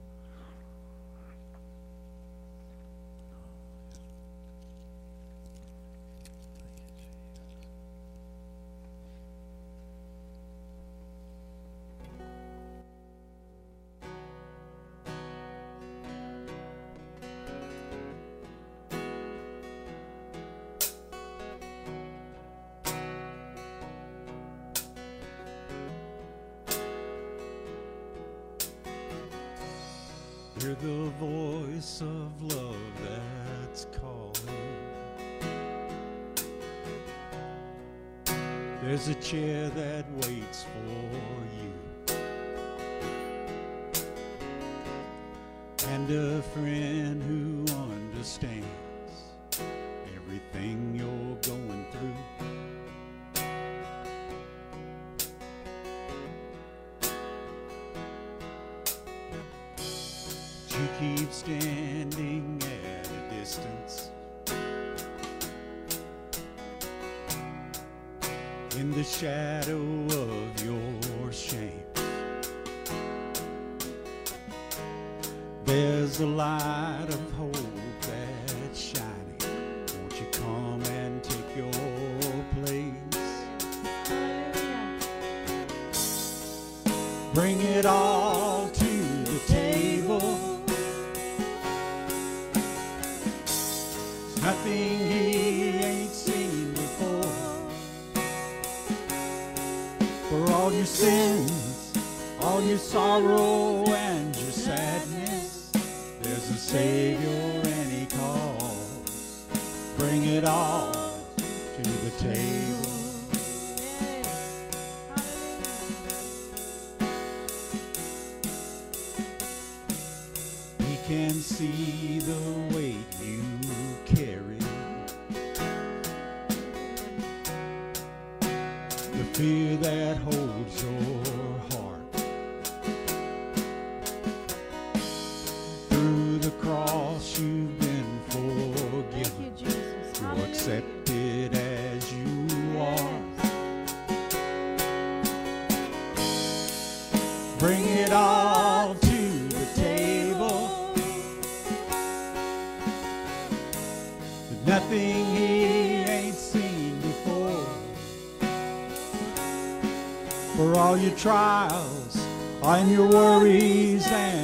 Trials and your worries and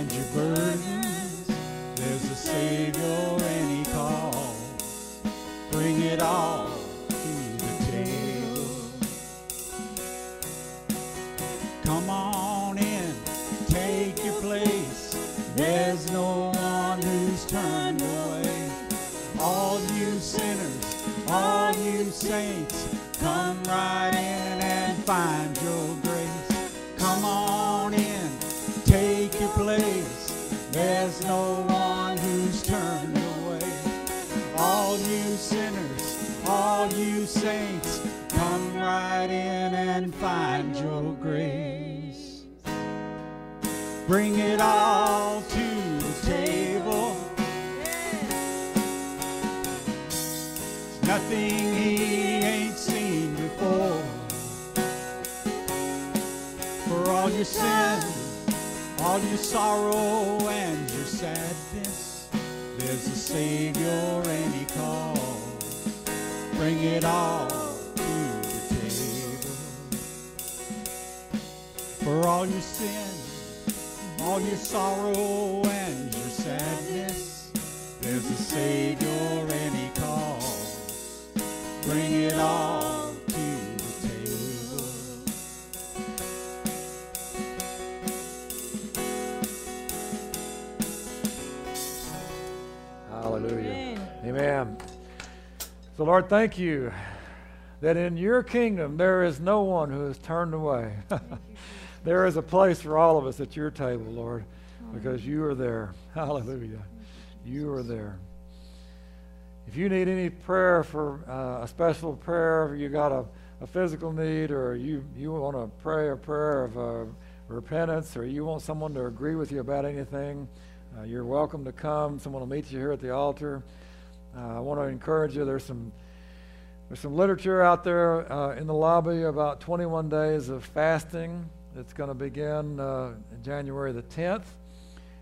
There's no one who's turned away. All you sinners, all you saints, come right in and find your grace. Bring it all to the table. There's Nothing he ain't seen before. For all your sin, all your sorrow and it all to the table. For all your sin, all your sorrow and your sadness, there's a Savior and he calls. Bring it all So, Lord, thank you that in your kingdom there is no one who is turned away. there is a place for all of us at your table, Lord, because you are there. Hallelujah. You are there. If you need any prayer for uh, a special prayer, if you got a, a physical need, or you, you want to pray a prayer of uh, repentance, or you want someone to agree with you about anything, uh, you're welcome to come. Someone will meet you here at the altar. Uh, I want to encourage you. There's some there's some literature out there uh, in the lobby about 21 days of fasting. It's going to begin uh, January the 10th.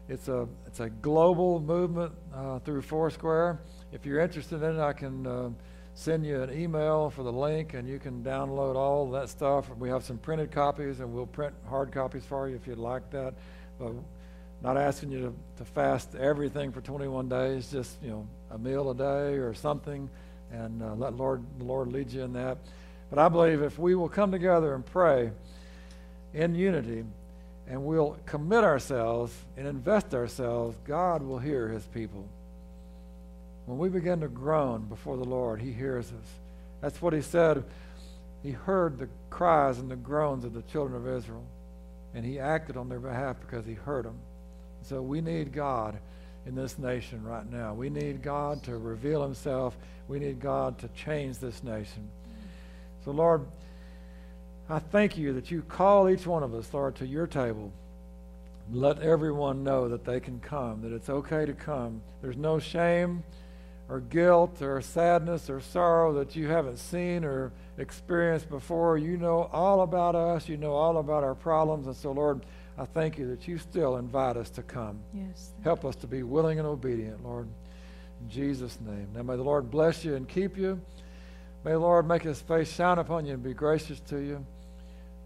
It's a it's a global movement uh, through Foursquare. If you're interested in it, I can uh, send you an email for the link, and you can download all that stuff. We have some printed copies, and we'll print hard copies for you if you'd like that. But not asking you to, to fast everything for 21 days, just you know a meal a day or something, and uh, let Lord the Lord lead you in that. But I believe if we will come together and pray in unity, and we'll commit ourselves and invest ourselves, God will hear His people. When we begin to groan before the Lord, He hears us. That's what He said. He heard the cries and the groans of the children of Israel, and He acted on their behalf because He heard them. So we need God in this nation right now. We need God to reveal Himself. We need God to change this nation. So, Lord, I thank you that you call each one of us, Lord, to your table. Let everyone know that they can come, that it's okay to come. There's no shame or guilt or sadness or sorrow that you haven't seen or experienced before. You know all about us, you know all about our problems. And so, Lord, I thank you that you still invite us to come. Yes. Help us to be willing and obedient, Lord. In Jesus' name. Now may the Lord bless you and keep you. May the Lord make his face shine upon you and be gracious to you.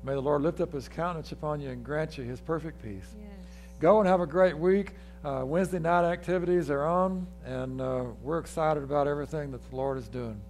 May the Lord lift up his countenance upon you and grant you his perfect peace. Yes. Go and have a great week. Uh, Wednesday night activities are on, and uh, we're excited about everything that the Lord is doing.